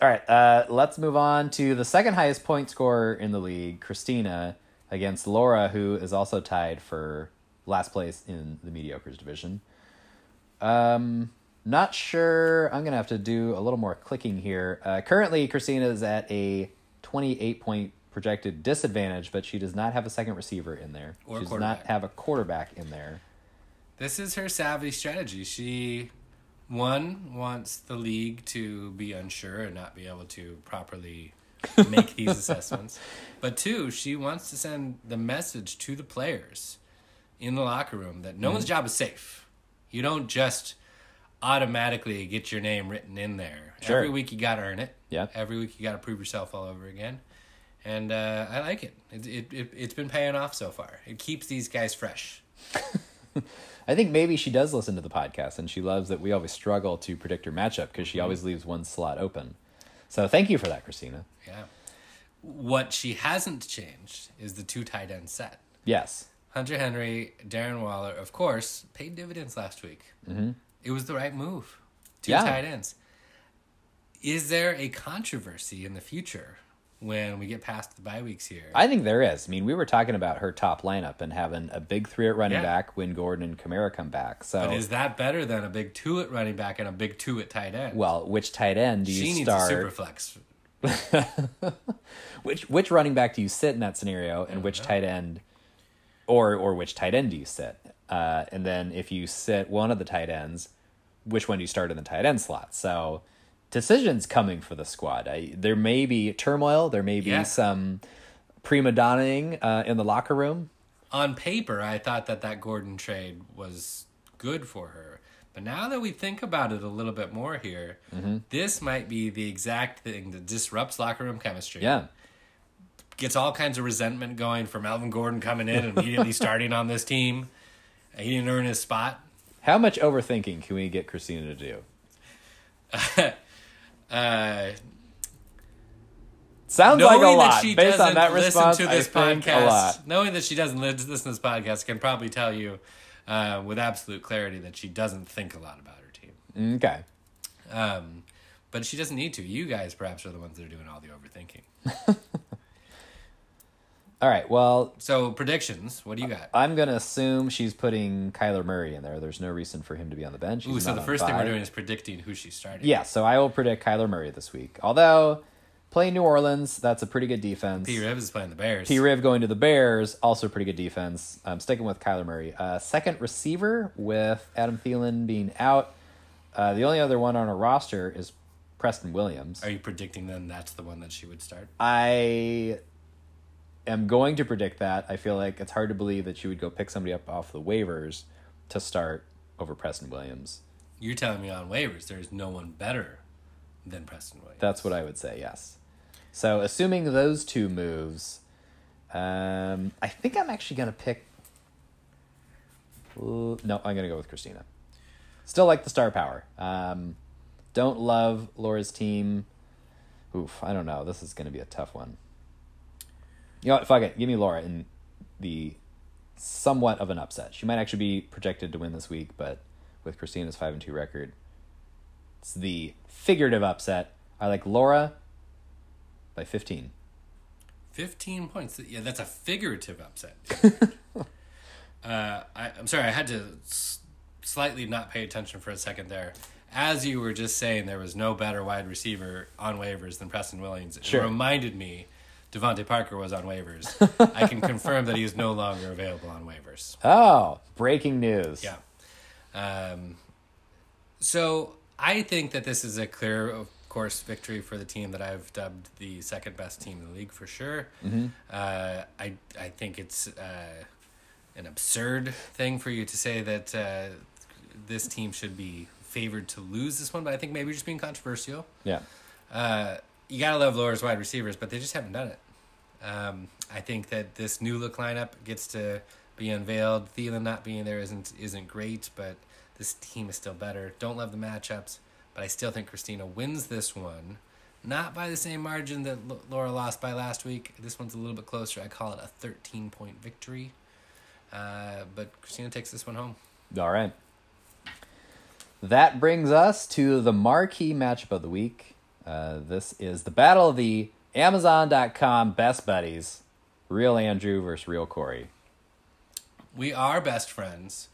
All right, uh, let's move on to the second highest point scorer in the league, Christina, against Laura, who is also tied for last place in the mediocres division. Um, not sure. I'm gonna have to do a little more clicking here. Uh, currently, Christina is at a 28 point projected disadvantage, but she does not have a second receiver in there. Or she does not have a quarterback in there. This is her savvy strategy. She, one, wants the league to be unsure and not be able to properly make these assessments. But two, she wants to send the message to the players in the locker room that no one's mm-hmm. job is safe. You don't just automatically get your name written in there. Sure. Every week you got to earn it. Yeah. Every week you got to prove yourself all over again. And uh, I like it. It, it, it. It's been paying off so far. It keeps these guys fresh. I think maybe she does listen to the podcast and she loves that we always struggle to predict her matchup because she always leaves one slot open. So thank you for that, Christina. Yeah. What she hasn't changed is the two tight end set. Yes. Hunter Henry, Darren Waller, of course, paid dividends last week. Mm-hmm. It was the right move. Two Yeah. tight ends. Is there a controversy in the future when we get past the bye weeks here? I think there is. I mean, we were talking about her top lineup and having a big three at running Yeah. back when Gordon and Kamara come back. So, but is that better than a big two at running back and a big two at tight end? well, which tight end do you she needs a start? super flex. which which running back do you sit in that scenario, and which tight end, or or which tight end do you sit? Uh, and then if you sit one of the tight ends, which one do you start in the tight end slot? So decisions coming for the squad. I, there may be turmoil. There may be Yeah. some prima donnaing uh, in the locker room. on paper, I thought that that Gordon trade was good for her. But now that we think about it a little bit more here, Mm-hmm. this might be the exact thing that disrupts locker room chemistry. Yeah. Gets all kinds of resentment going for Melvin Gordon coming in and immediately starting on this team. He didn't earn his spot. How much overthinking can we get Christina to do? Uh, Sounds like a lot. that she Based on doesn't that listen response, to this I think a lot. podcast, knowing that she doesn't listen to this podcast, can probably tell you uh, with absolute clarity that she doesn't think a lot about her team. Okay. Um, but she doesn't need to. You guys perhaps are the ones that are doing all the overthinking. All right. Well, So predictions. What do you got? I'm gonna assume she's putting Kyler Murray in there. There's no reason for him to be on the bench. Ooh, so the first thing we're doing is predicting who she's starting. Yeah, so I will predict Kyler Murray this week. Although playing New Orleans, that's a pretty good defense. P. Rivers is playing the Bears. P. Riv going to the Bears, also pretty good defense. I'm sticking with Kyler Murray. Uh, second receiver with Adam Thielen being out. Uh, the only other one on our roster is Preston Williams. Are you predicting then that's the one that she would start? I am going to predict that. I feel like it's hard to believe that she would go pick somebody up off the waivers to start over Preston Williams. You're telling me on waivers there's no one better than Preston Williams. That's what I would say, yes. So, assuming those two moves, um, I think I'm actually going to pick. No, I'm going to go with Christina. Still like the star power. Um, don't love Laura's team. Oof, I don't know. This is going to be a tough one. You know what? Fuck it. Give me Laura in the somewhat of an upset. She might actually be projected to win this week, but with Christina's 5 and 2 record, it's the figurative upset. I like Laura by 15. 15 points. Yeah, that's a figurative upset. uh, I, I'm sorry, I had to s- slightly not pay attention for a second there. As you were just saying, there was no better wide receiver on waivers than Preston Williams. It Sure. reminded me DeVante Parker was on waivers. I can confirm that he is no longer available on waivers. Oh, breaking news. Yeah. Um, so I think that this is a clear, of course, victory for the team that I've dubbed the second best team in the league for sure. Uh, I I think it's uh, an absurd thing for you to say that uh, this team should be favored to lose this one, but I think maybe just being controversial. Yeah. Uh, you gotta love Laura's wide receivers, but they just haven't done it. Um, I think that this new look lineup gets to be unveiled. Thielen not being there isn't isn't great, but This team is still better. Don't love the matchups, but I still think Christina wins this one. Not by the same margin that L- Laura lost by last week. This one's a little bit closer. I call it a 13 point victory. Uh, but Christina takes this one home. All right. That brings us to the marquee matchup of the week. Uh, this is the battle of the Amazon.com best buddies, Real Andrew versus Real Corey. we are best friends.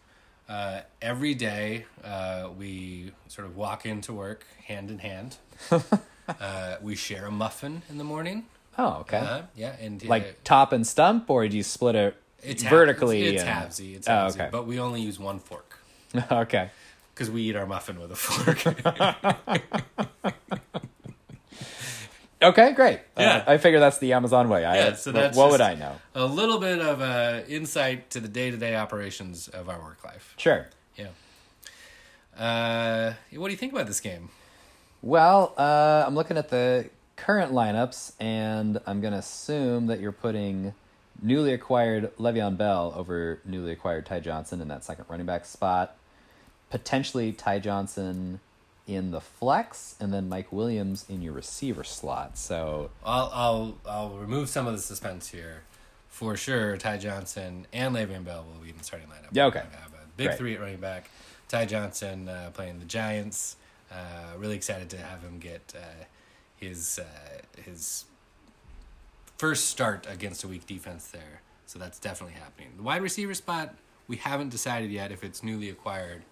Uh, every day uh, we sort of walk into work hand in hand. uh, we share a muffin in the morning. Oh, okay. Uh, yeah, and uh, like top and stump, or do you split it it's half- vertically? It's, it's and- halvesy. It's Oh, halvesy, okay. But we only use one fork okay. because we eat our muffin with a fork. Okay, great. Yeah. Uh, I figure that's the Amazon way. I, Yeah, so what- that's what would I know? a little bit of uh, insight to the day to day operations of our work life. Sure. Yeah. Uh, what do you think about this game? Well, uh, I'm looking at the current lineups, and I'm going to assume that you're putting newly acquired Le'Veon Bell over newly acquired Ty Johnson in that second running back spot. Potentially Ty Johnson in the flex, and then Mike Williams in your receiver slot. So, I'll I'll I'll remove some of the suspense here. For sure, Ty Johnson and Le'Veon Bell will be in the starting lineup. Yeah, okay. We have a big Great. three at running back. Ty Johnson uh, playing the Giants. Uh, really excited to have him get uh, his uh, his first start against a weak defense there. So that's definitely happening. The wide receiver spot, we haven't decided yet if it's newly acquired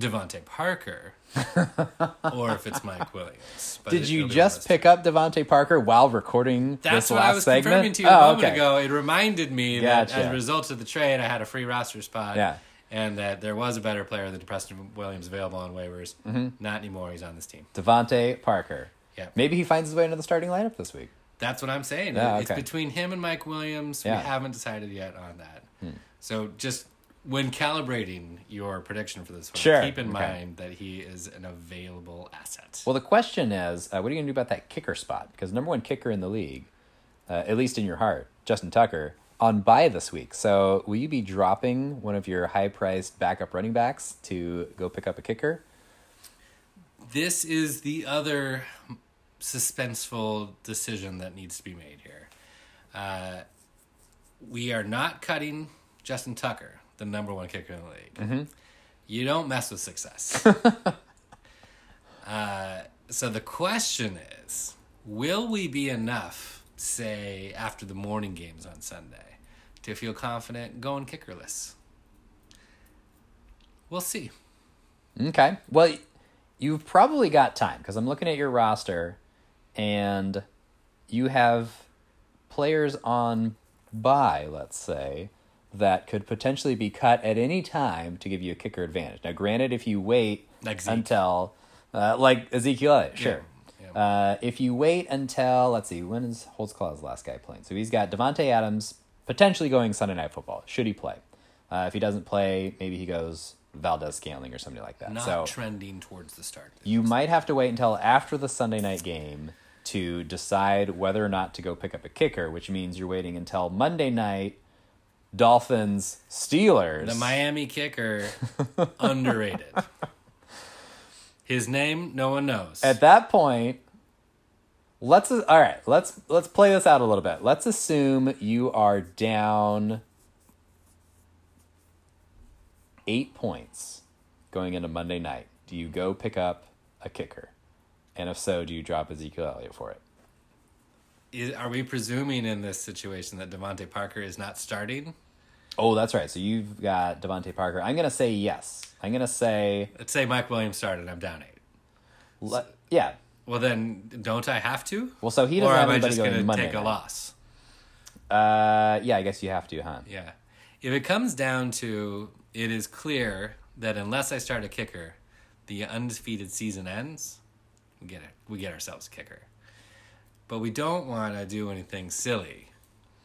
DeVante Parker or if it's Mike Williams. But did it- you just one of those pick up DeVante Parker while recording that's this what last I was segment? confirming to you a oh, moment okay. ago. It reminded me that as a result of the trade, I had a free roster spot. Yeah. And that there was a better player than Preston Williams available on waivers. Mm-hmm. Not anymore. He's on this team. DeVante Parker. Yeah. Maybe he finds his way into the starting lineup this week. That's what I'm saying. Yeah, It's between him and Mike Williams. Yeah. Hmm. We haven't decided yet on that. So just when calibrating your prediction for this one, Sure. keep in Okay. mind that he is an available asset. Well, the question is, uh, what are you going to do about that kicker spot? Because number one kicker in the league, uh, at least in your heart, Justin Tucker, on bye this week. So will you be dropping one of your high-priced backup running backs to go pick up a kicker? this is the other suspenseful decision that needs to be made here. Uh, we are not cutting Justin Tucker, the number one kicker in the league. You don't mess with success. uh, so the question is will we be enough, say, after the morning games on Sunday, to feel confident going kickerless? We'll see. Okay. Well, you've probably got time because I'm looking at your roster, and you have players on bye, let's say, that could potentially be cut at any time to give you a kicker advantage. Now, granted, if you wait Like until, uh, like Ezekiel, sure. Yeah. Uh, if you wait until, let's see, when is Holtzclaw's last guy playing? So he's got Davante Adams potentially going Sunday Night Football. Should he play? Uh, if he doesn't play, maybe he goes Valdes-Scantling or somebody like that. Not so trending towards the start. you might have to wait until after the Sunday night game to decide whether or not to go pick up a kicker, which means you're waiting until Monday night. Dolphins Steelers. The Miami kicker, underrated. His name, no one knows. At that point, let's all right. Let's let's play this out a little bit. Let's assume you are down eight points going into Monday night. Do you go pick up a kicker? And if so, do you drop Ezekiel Elliott for it? Is, are we presuming in this situation that DeVante Parker is not starting? Oh, that's right. So you've got DeVante Parker. I'm gonna say yes. I'm gonna say Let's say Mike Williams started. I'm down eight. yeah. Well, then don't I have to? Well, so he doesn't have am I just going going to take a night. loss? Uh, yeah, I guess you have to, huh? Yeah. If it comes down to it is clear that unless I start a kicker, the undefeated season ends. We get it. We get ourselves a kicker. But we don't want to do anything silly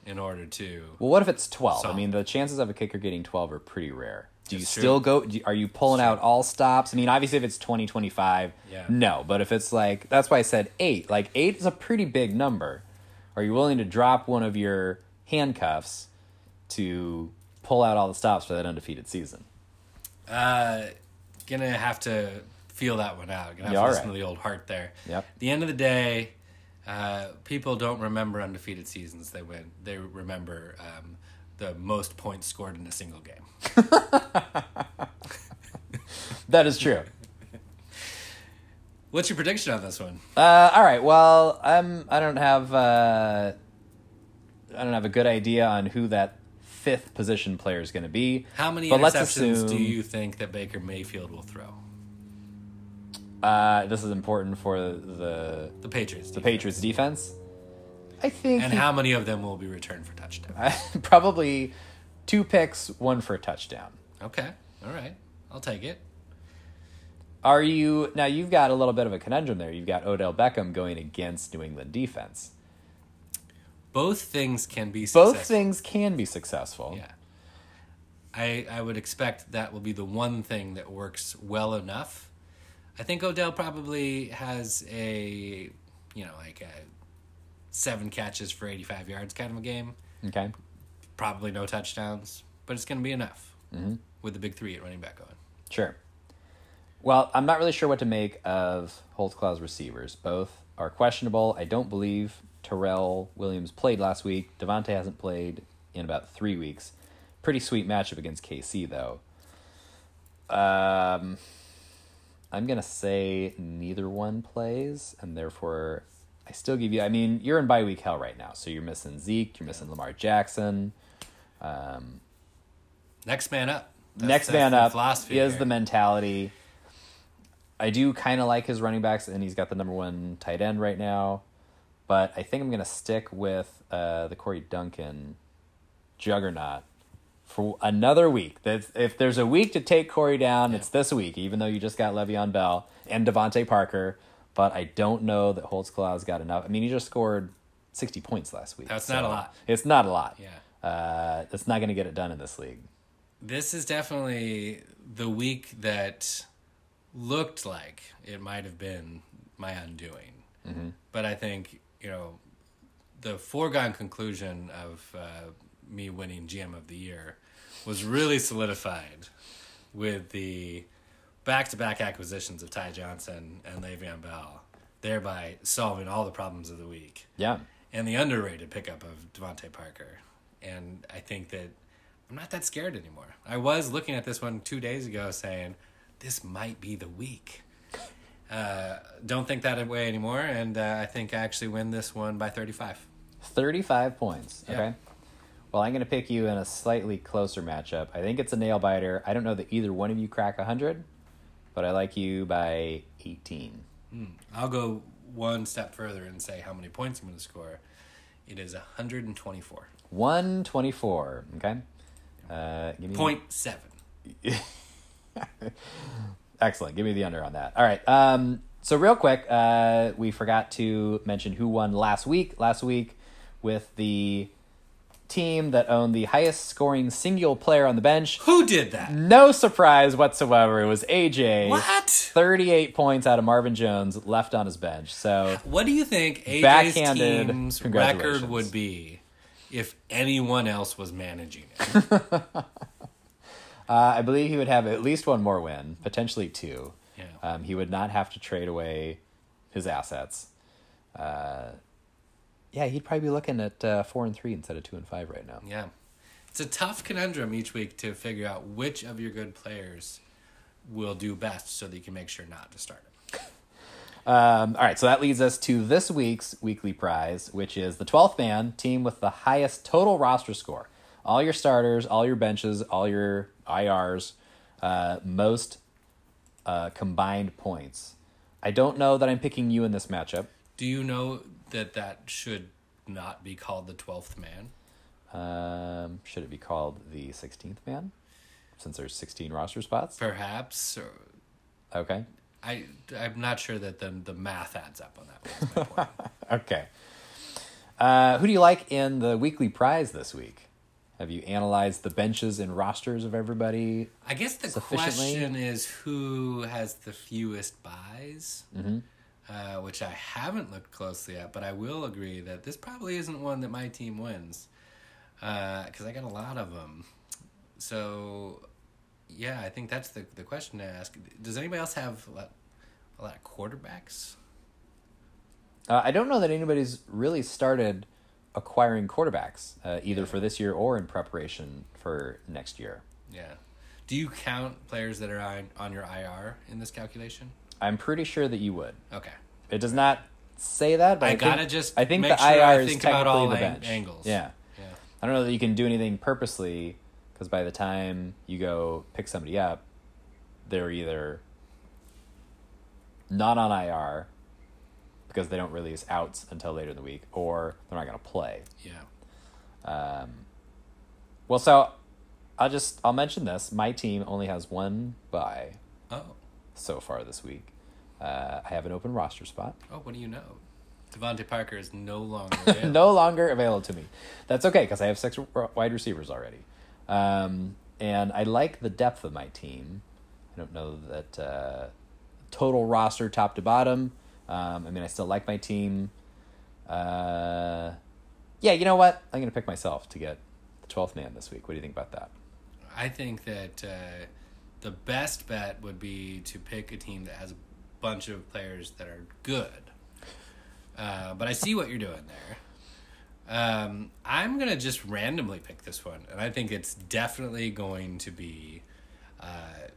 in order to. Well, what if it's 12? I mean, the chances of a kicker getting 12 are pretty rare. Do you true. still go? Do, are you pulling out all stops? I mean, obviously, if it's 20, 25, Yeah. no. But if it's like, that's why I said eight. Like, eight is a pretty big number. Are you willing to drop one of your handcuffs to pull out all the stops for that undefeated season? Uh, gonna have to feel that one out. Gonna have Yeah, to listen right. to the old heart there. Yep. At the end of the day, uh, people don't remember undefeated seasons. They win. They remember um, the most points scored in a single game. That is true. What's your prediction on this one? Uh, all right. Well, I'm. I don't have. Uh, I don't have a good idea on who that fifth position player is going to be. How many But let's interceptions do you think that Baker Mayfield will throw? Uh, this is important for the The Patriots. the Patriots defense. I think And he- how many of them will be returned for touchdown? probably two picks, one for a touchdown. Okay. All right. I'll take it. Are you now? You've got a little bit of a conundrum there. You've got Odell Beckham going against New England defense. Both things can be successful. Both things can be successful. Yeah. I I would expect that will be the one thing that works well enough. I think Odell probably has a you know, like a seven catches for 85 yards kind of a game. Okay. Probably no touchdowns, but it's going to be enough with the big three at running back going. Sure. Well, I'm not really sure what to make of Holtzclaw's receivers. Both are questionable. I don't believe Tyrell Williams played last week. Davante hasn't played in about three weeks. Pretty sweet matchup against KC, though. Um, I'm going to say neither one plays, and therefore I still give you. I mean, you're in bye week hell right now, so you're missing Zeke, you're missing Lamar Jackson. Um, Next man up. That's- next that's man up philosophy is here. the mentality. I do kind of like his running backs, and he's got the number one tight end right now. But I think I'm going to stick with uh, the Corey Duncan juggernaut for another week. That if there's a week to take Corey down, it's this week. Even though you just got Le'Veon Bell and DeVante Parker, but I don't know that Holtzclaw's got enough. I mean, he just scored 60 points last week. That's not a lot. It's not a lot. Yeah. Uh, that's not going to get it done in this league. This is definitely the week that looked like it might have been my undoing. But I think, you know, the foregone conclusion of uh, me winning GM of the year was really solidified with the back to back acquisitions of Ty Johnson and Le'Veon Bell, thereby solving all the problems of the week Yeah. and the underrated pickup of DeVante Parker. And I think that I'm not that scared anymore. I was looking at this one two days ago saying, this might be the week. Uh, don't think that way anymore, and uh, I think I actually win this one by 35. 35 points. Yeah. Well, I'm going to pick you in a slightly closer matchup. I think it's a nail biter. I don't know that either one of you crack 100, but I like you by 18. I'll go one step further and say how many points I'm going to score. It is 124. 124. Okay. Uh, give me Point seven. Excellent. Give me the under on that. All right. Um, so real quick, uh, we forgot to mention who won last week. Last week with the team that owned the highest scoring single player on the bench. Who did that? No surprise whatsoever. It was AJ. What? 38 points out of Marvin Jones left on his bench. So What do you think AJ's Backhanded team's record would be if anyone else was managing it? uh, I believe he would have at least one more win, potentially two. Yeah. Um, he would not have to trade away his assets. Uh, yeah, he'd probably be looking at uh, four and three instead of two and five right now. Yeah. It's a tough conundrum each week to figure out which of your good players will do best so that you can make sure not to start. Um, all right, so that leads us to this week's weekly prize, which is the 12th man team with the highest total roster score. All your starters, all your benches, all your IRs, uh, most uh, combined points. I don't know that I'm picking you in this matchup. Do you know that that should not be called the 12th man? Um, should it be called the 16th man? Since there's 16 roster spots? Perhaps. Or Okay. I, I'm not sure that the, the math adds up on that one. Okay. Uh, who do you like in the weekly prize this week? Have you analyzed the benches and rosters of everybody? I guess the question is who has the fewest buys, Mm-hmm. Uh, which I haven't looked closely at, but I will agree that this probably isn't one that my team wins because I got a lot of them. So yeah, I think that's the the question to ask. Does anybody else have a lot, a lot of quarterbacks? Uh, I don't know that anybody's really started acquiring quarterbacks uh, either for this year or in preparation for next year. Yeah. Do you count players that are on, on your IR in this calculation? I'm pretty sure that you would. Okay. It does not say that, but I I, gotta think, just I think the sure IR I is think about technically all the bench. angles. Yeah. Yeah. I don't know that you can do anything purposely because by the time you go pick somebody up, they're either not on IR because they don't release outs until later in the week, or they're not going to play. Yeah. Um, well, so I'll just I'll mention this. My team only has one bye Oh. So far this week. Uh, I have an open roster spot. Oh, what do you know? DeVante Parker is no longer available. no longer available to me. That's okay because I have six wide receivers already, um, and I like the depth of my team. I don't know that uh, total roster top to bottom. Um, I mean, I still like my team. Uh, yeah, you know what? I'm gonna pick myself to get the twelfth man this week. What do you think about that? I think that uh, the best bet would be to pick a team that has a bunch of players that are good. Uh, but I see what you're doing there. Um, I'm gonna just randomly pick this one, and I think it's definitely going to be. Uh,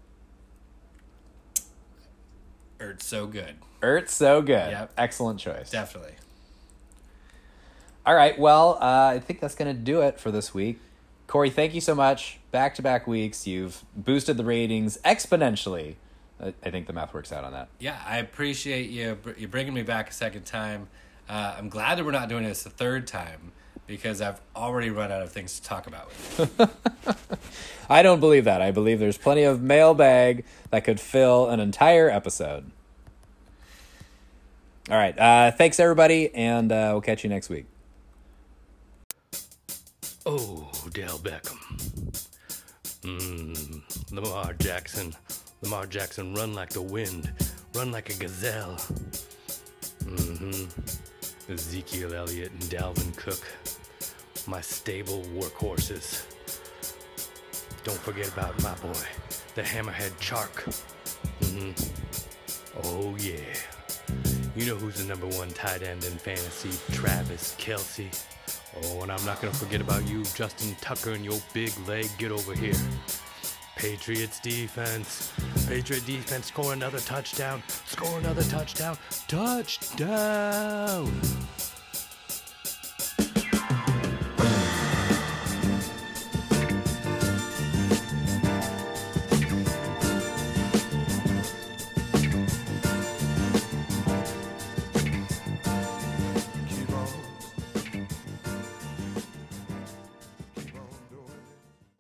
Ertz so good, Ertz, so good. Yep. Excellent choice. definitely. All right. Well, uh, I think that's going to do it for this week. Corey, thank you so much. Back to back weeks. You've boosted the ratings exponentially. I I think the math works out on that. Yeah, I appreciate you br- you bringing me back a second time. Uh, I'm glad that we're not doing this a third time because I've already run out of things to talk about with you. I don't believe that. I believe there's plenty of mailbag that could fill an entire episode. All right. Uh, thanks, everybody, and uh, we'll catch you next week. Oh, Dale Beckham. Mmm, Lamar Jackson. Lamar Jackson, run like the wind, run like a gazelle. Mm-hmm. Ezekiel Elliott and Dalvin Cook, my stable workhorses. Don't forget about my boy, the hammerhead Chark. Mm-hmm. Oh yeah. You know who's the number one tight end in fantasy? Travis Kelce. Oh, and I'm not gonna forget about you, Justin Tucker, and your big leg. Get over here. Patriots defense. Patriot defense score another touchdown. Score another touchdown. Touchdown.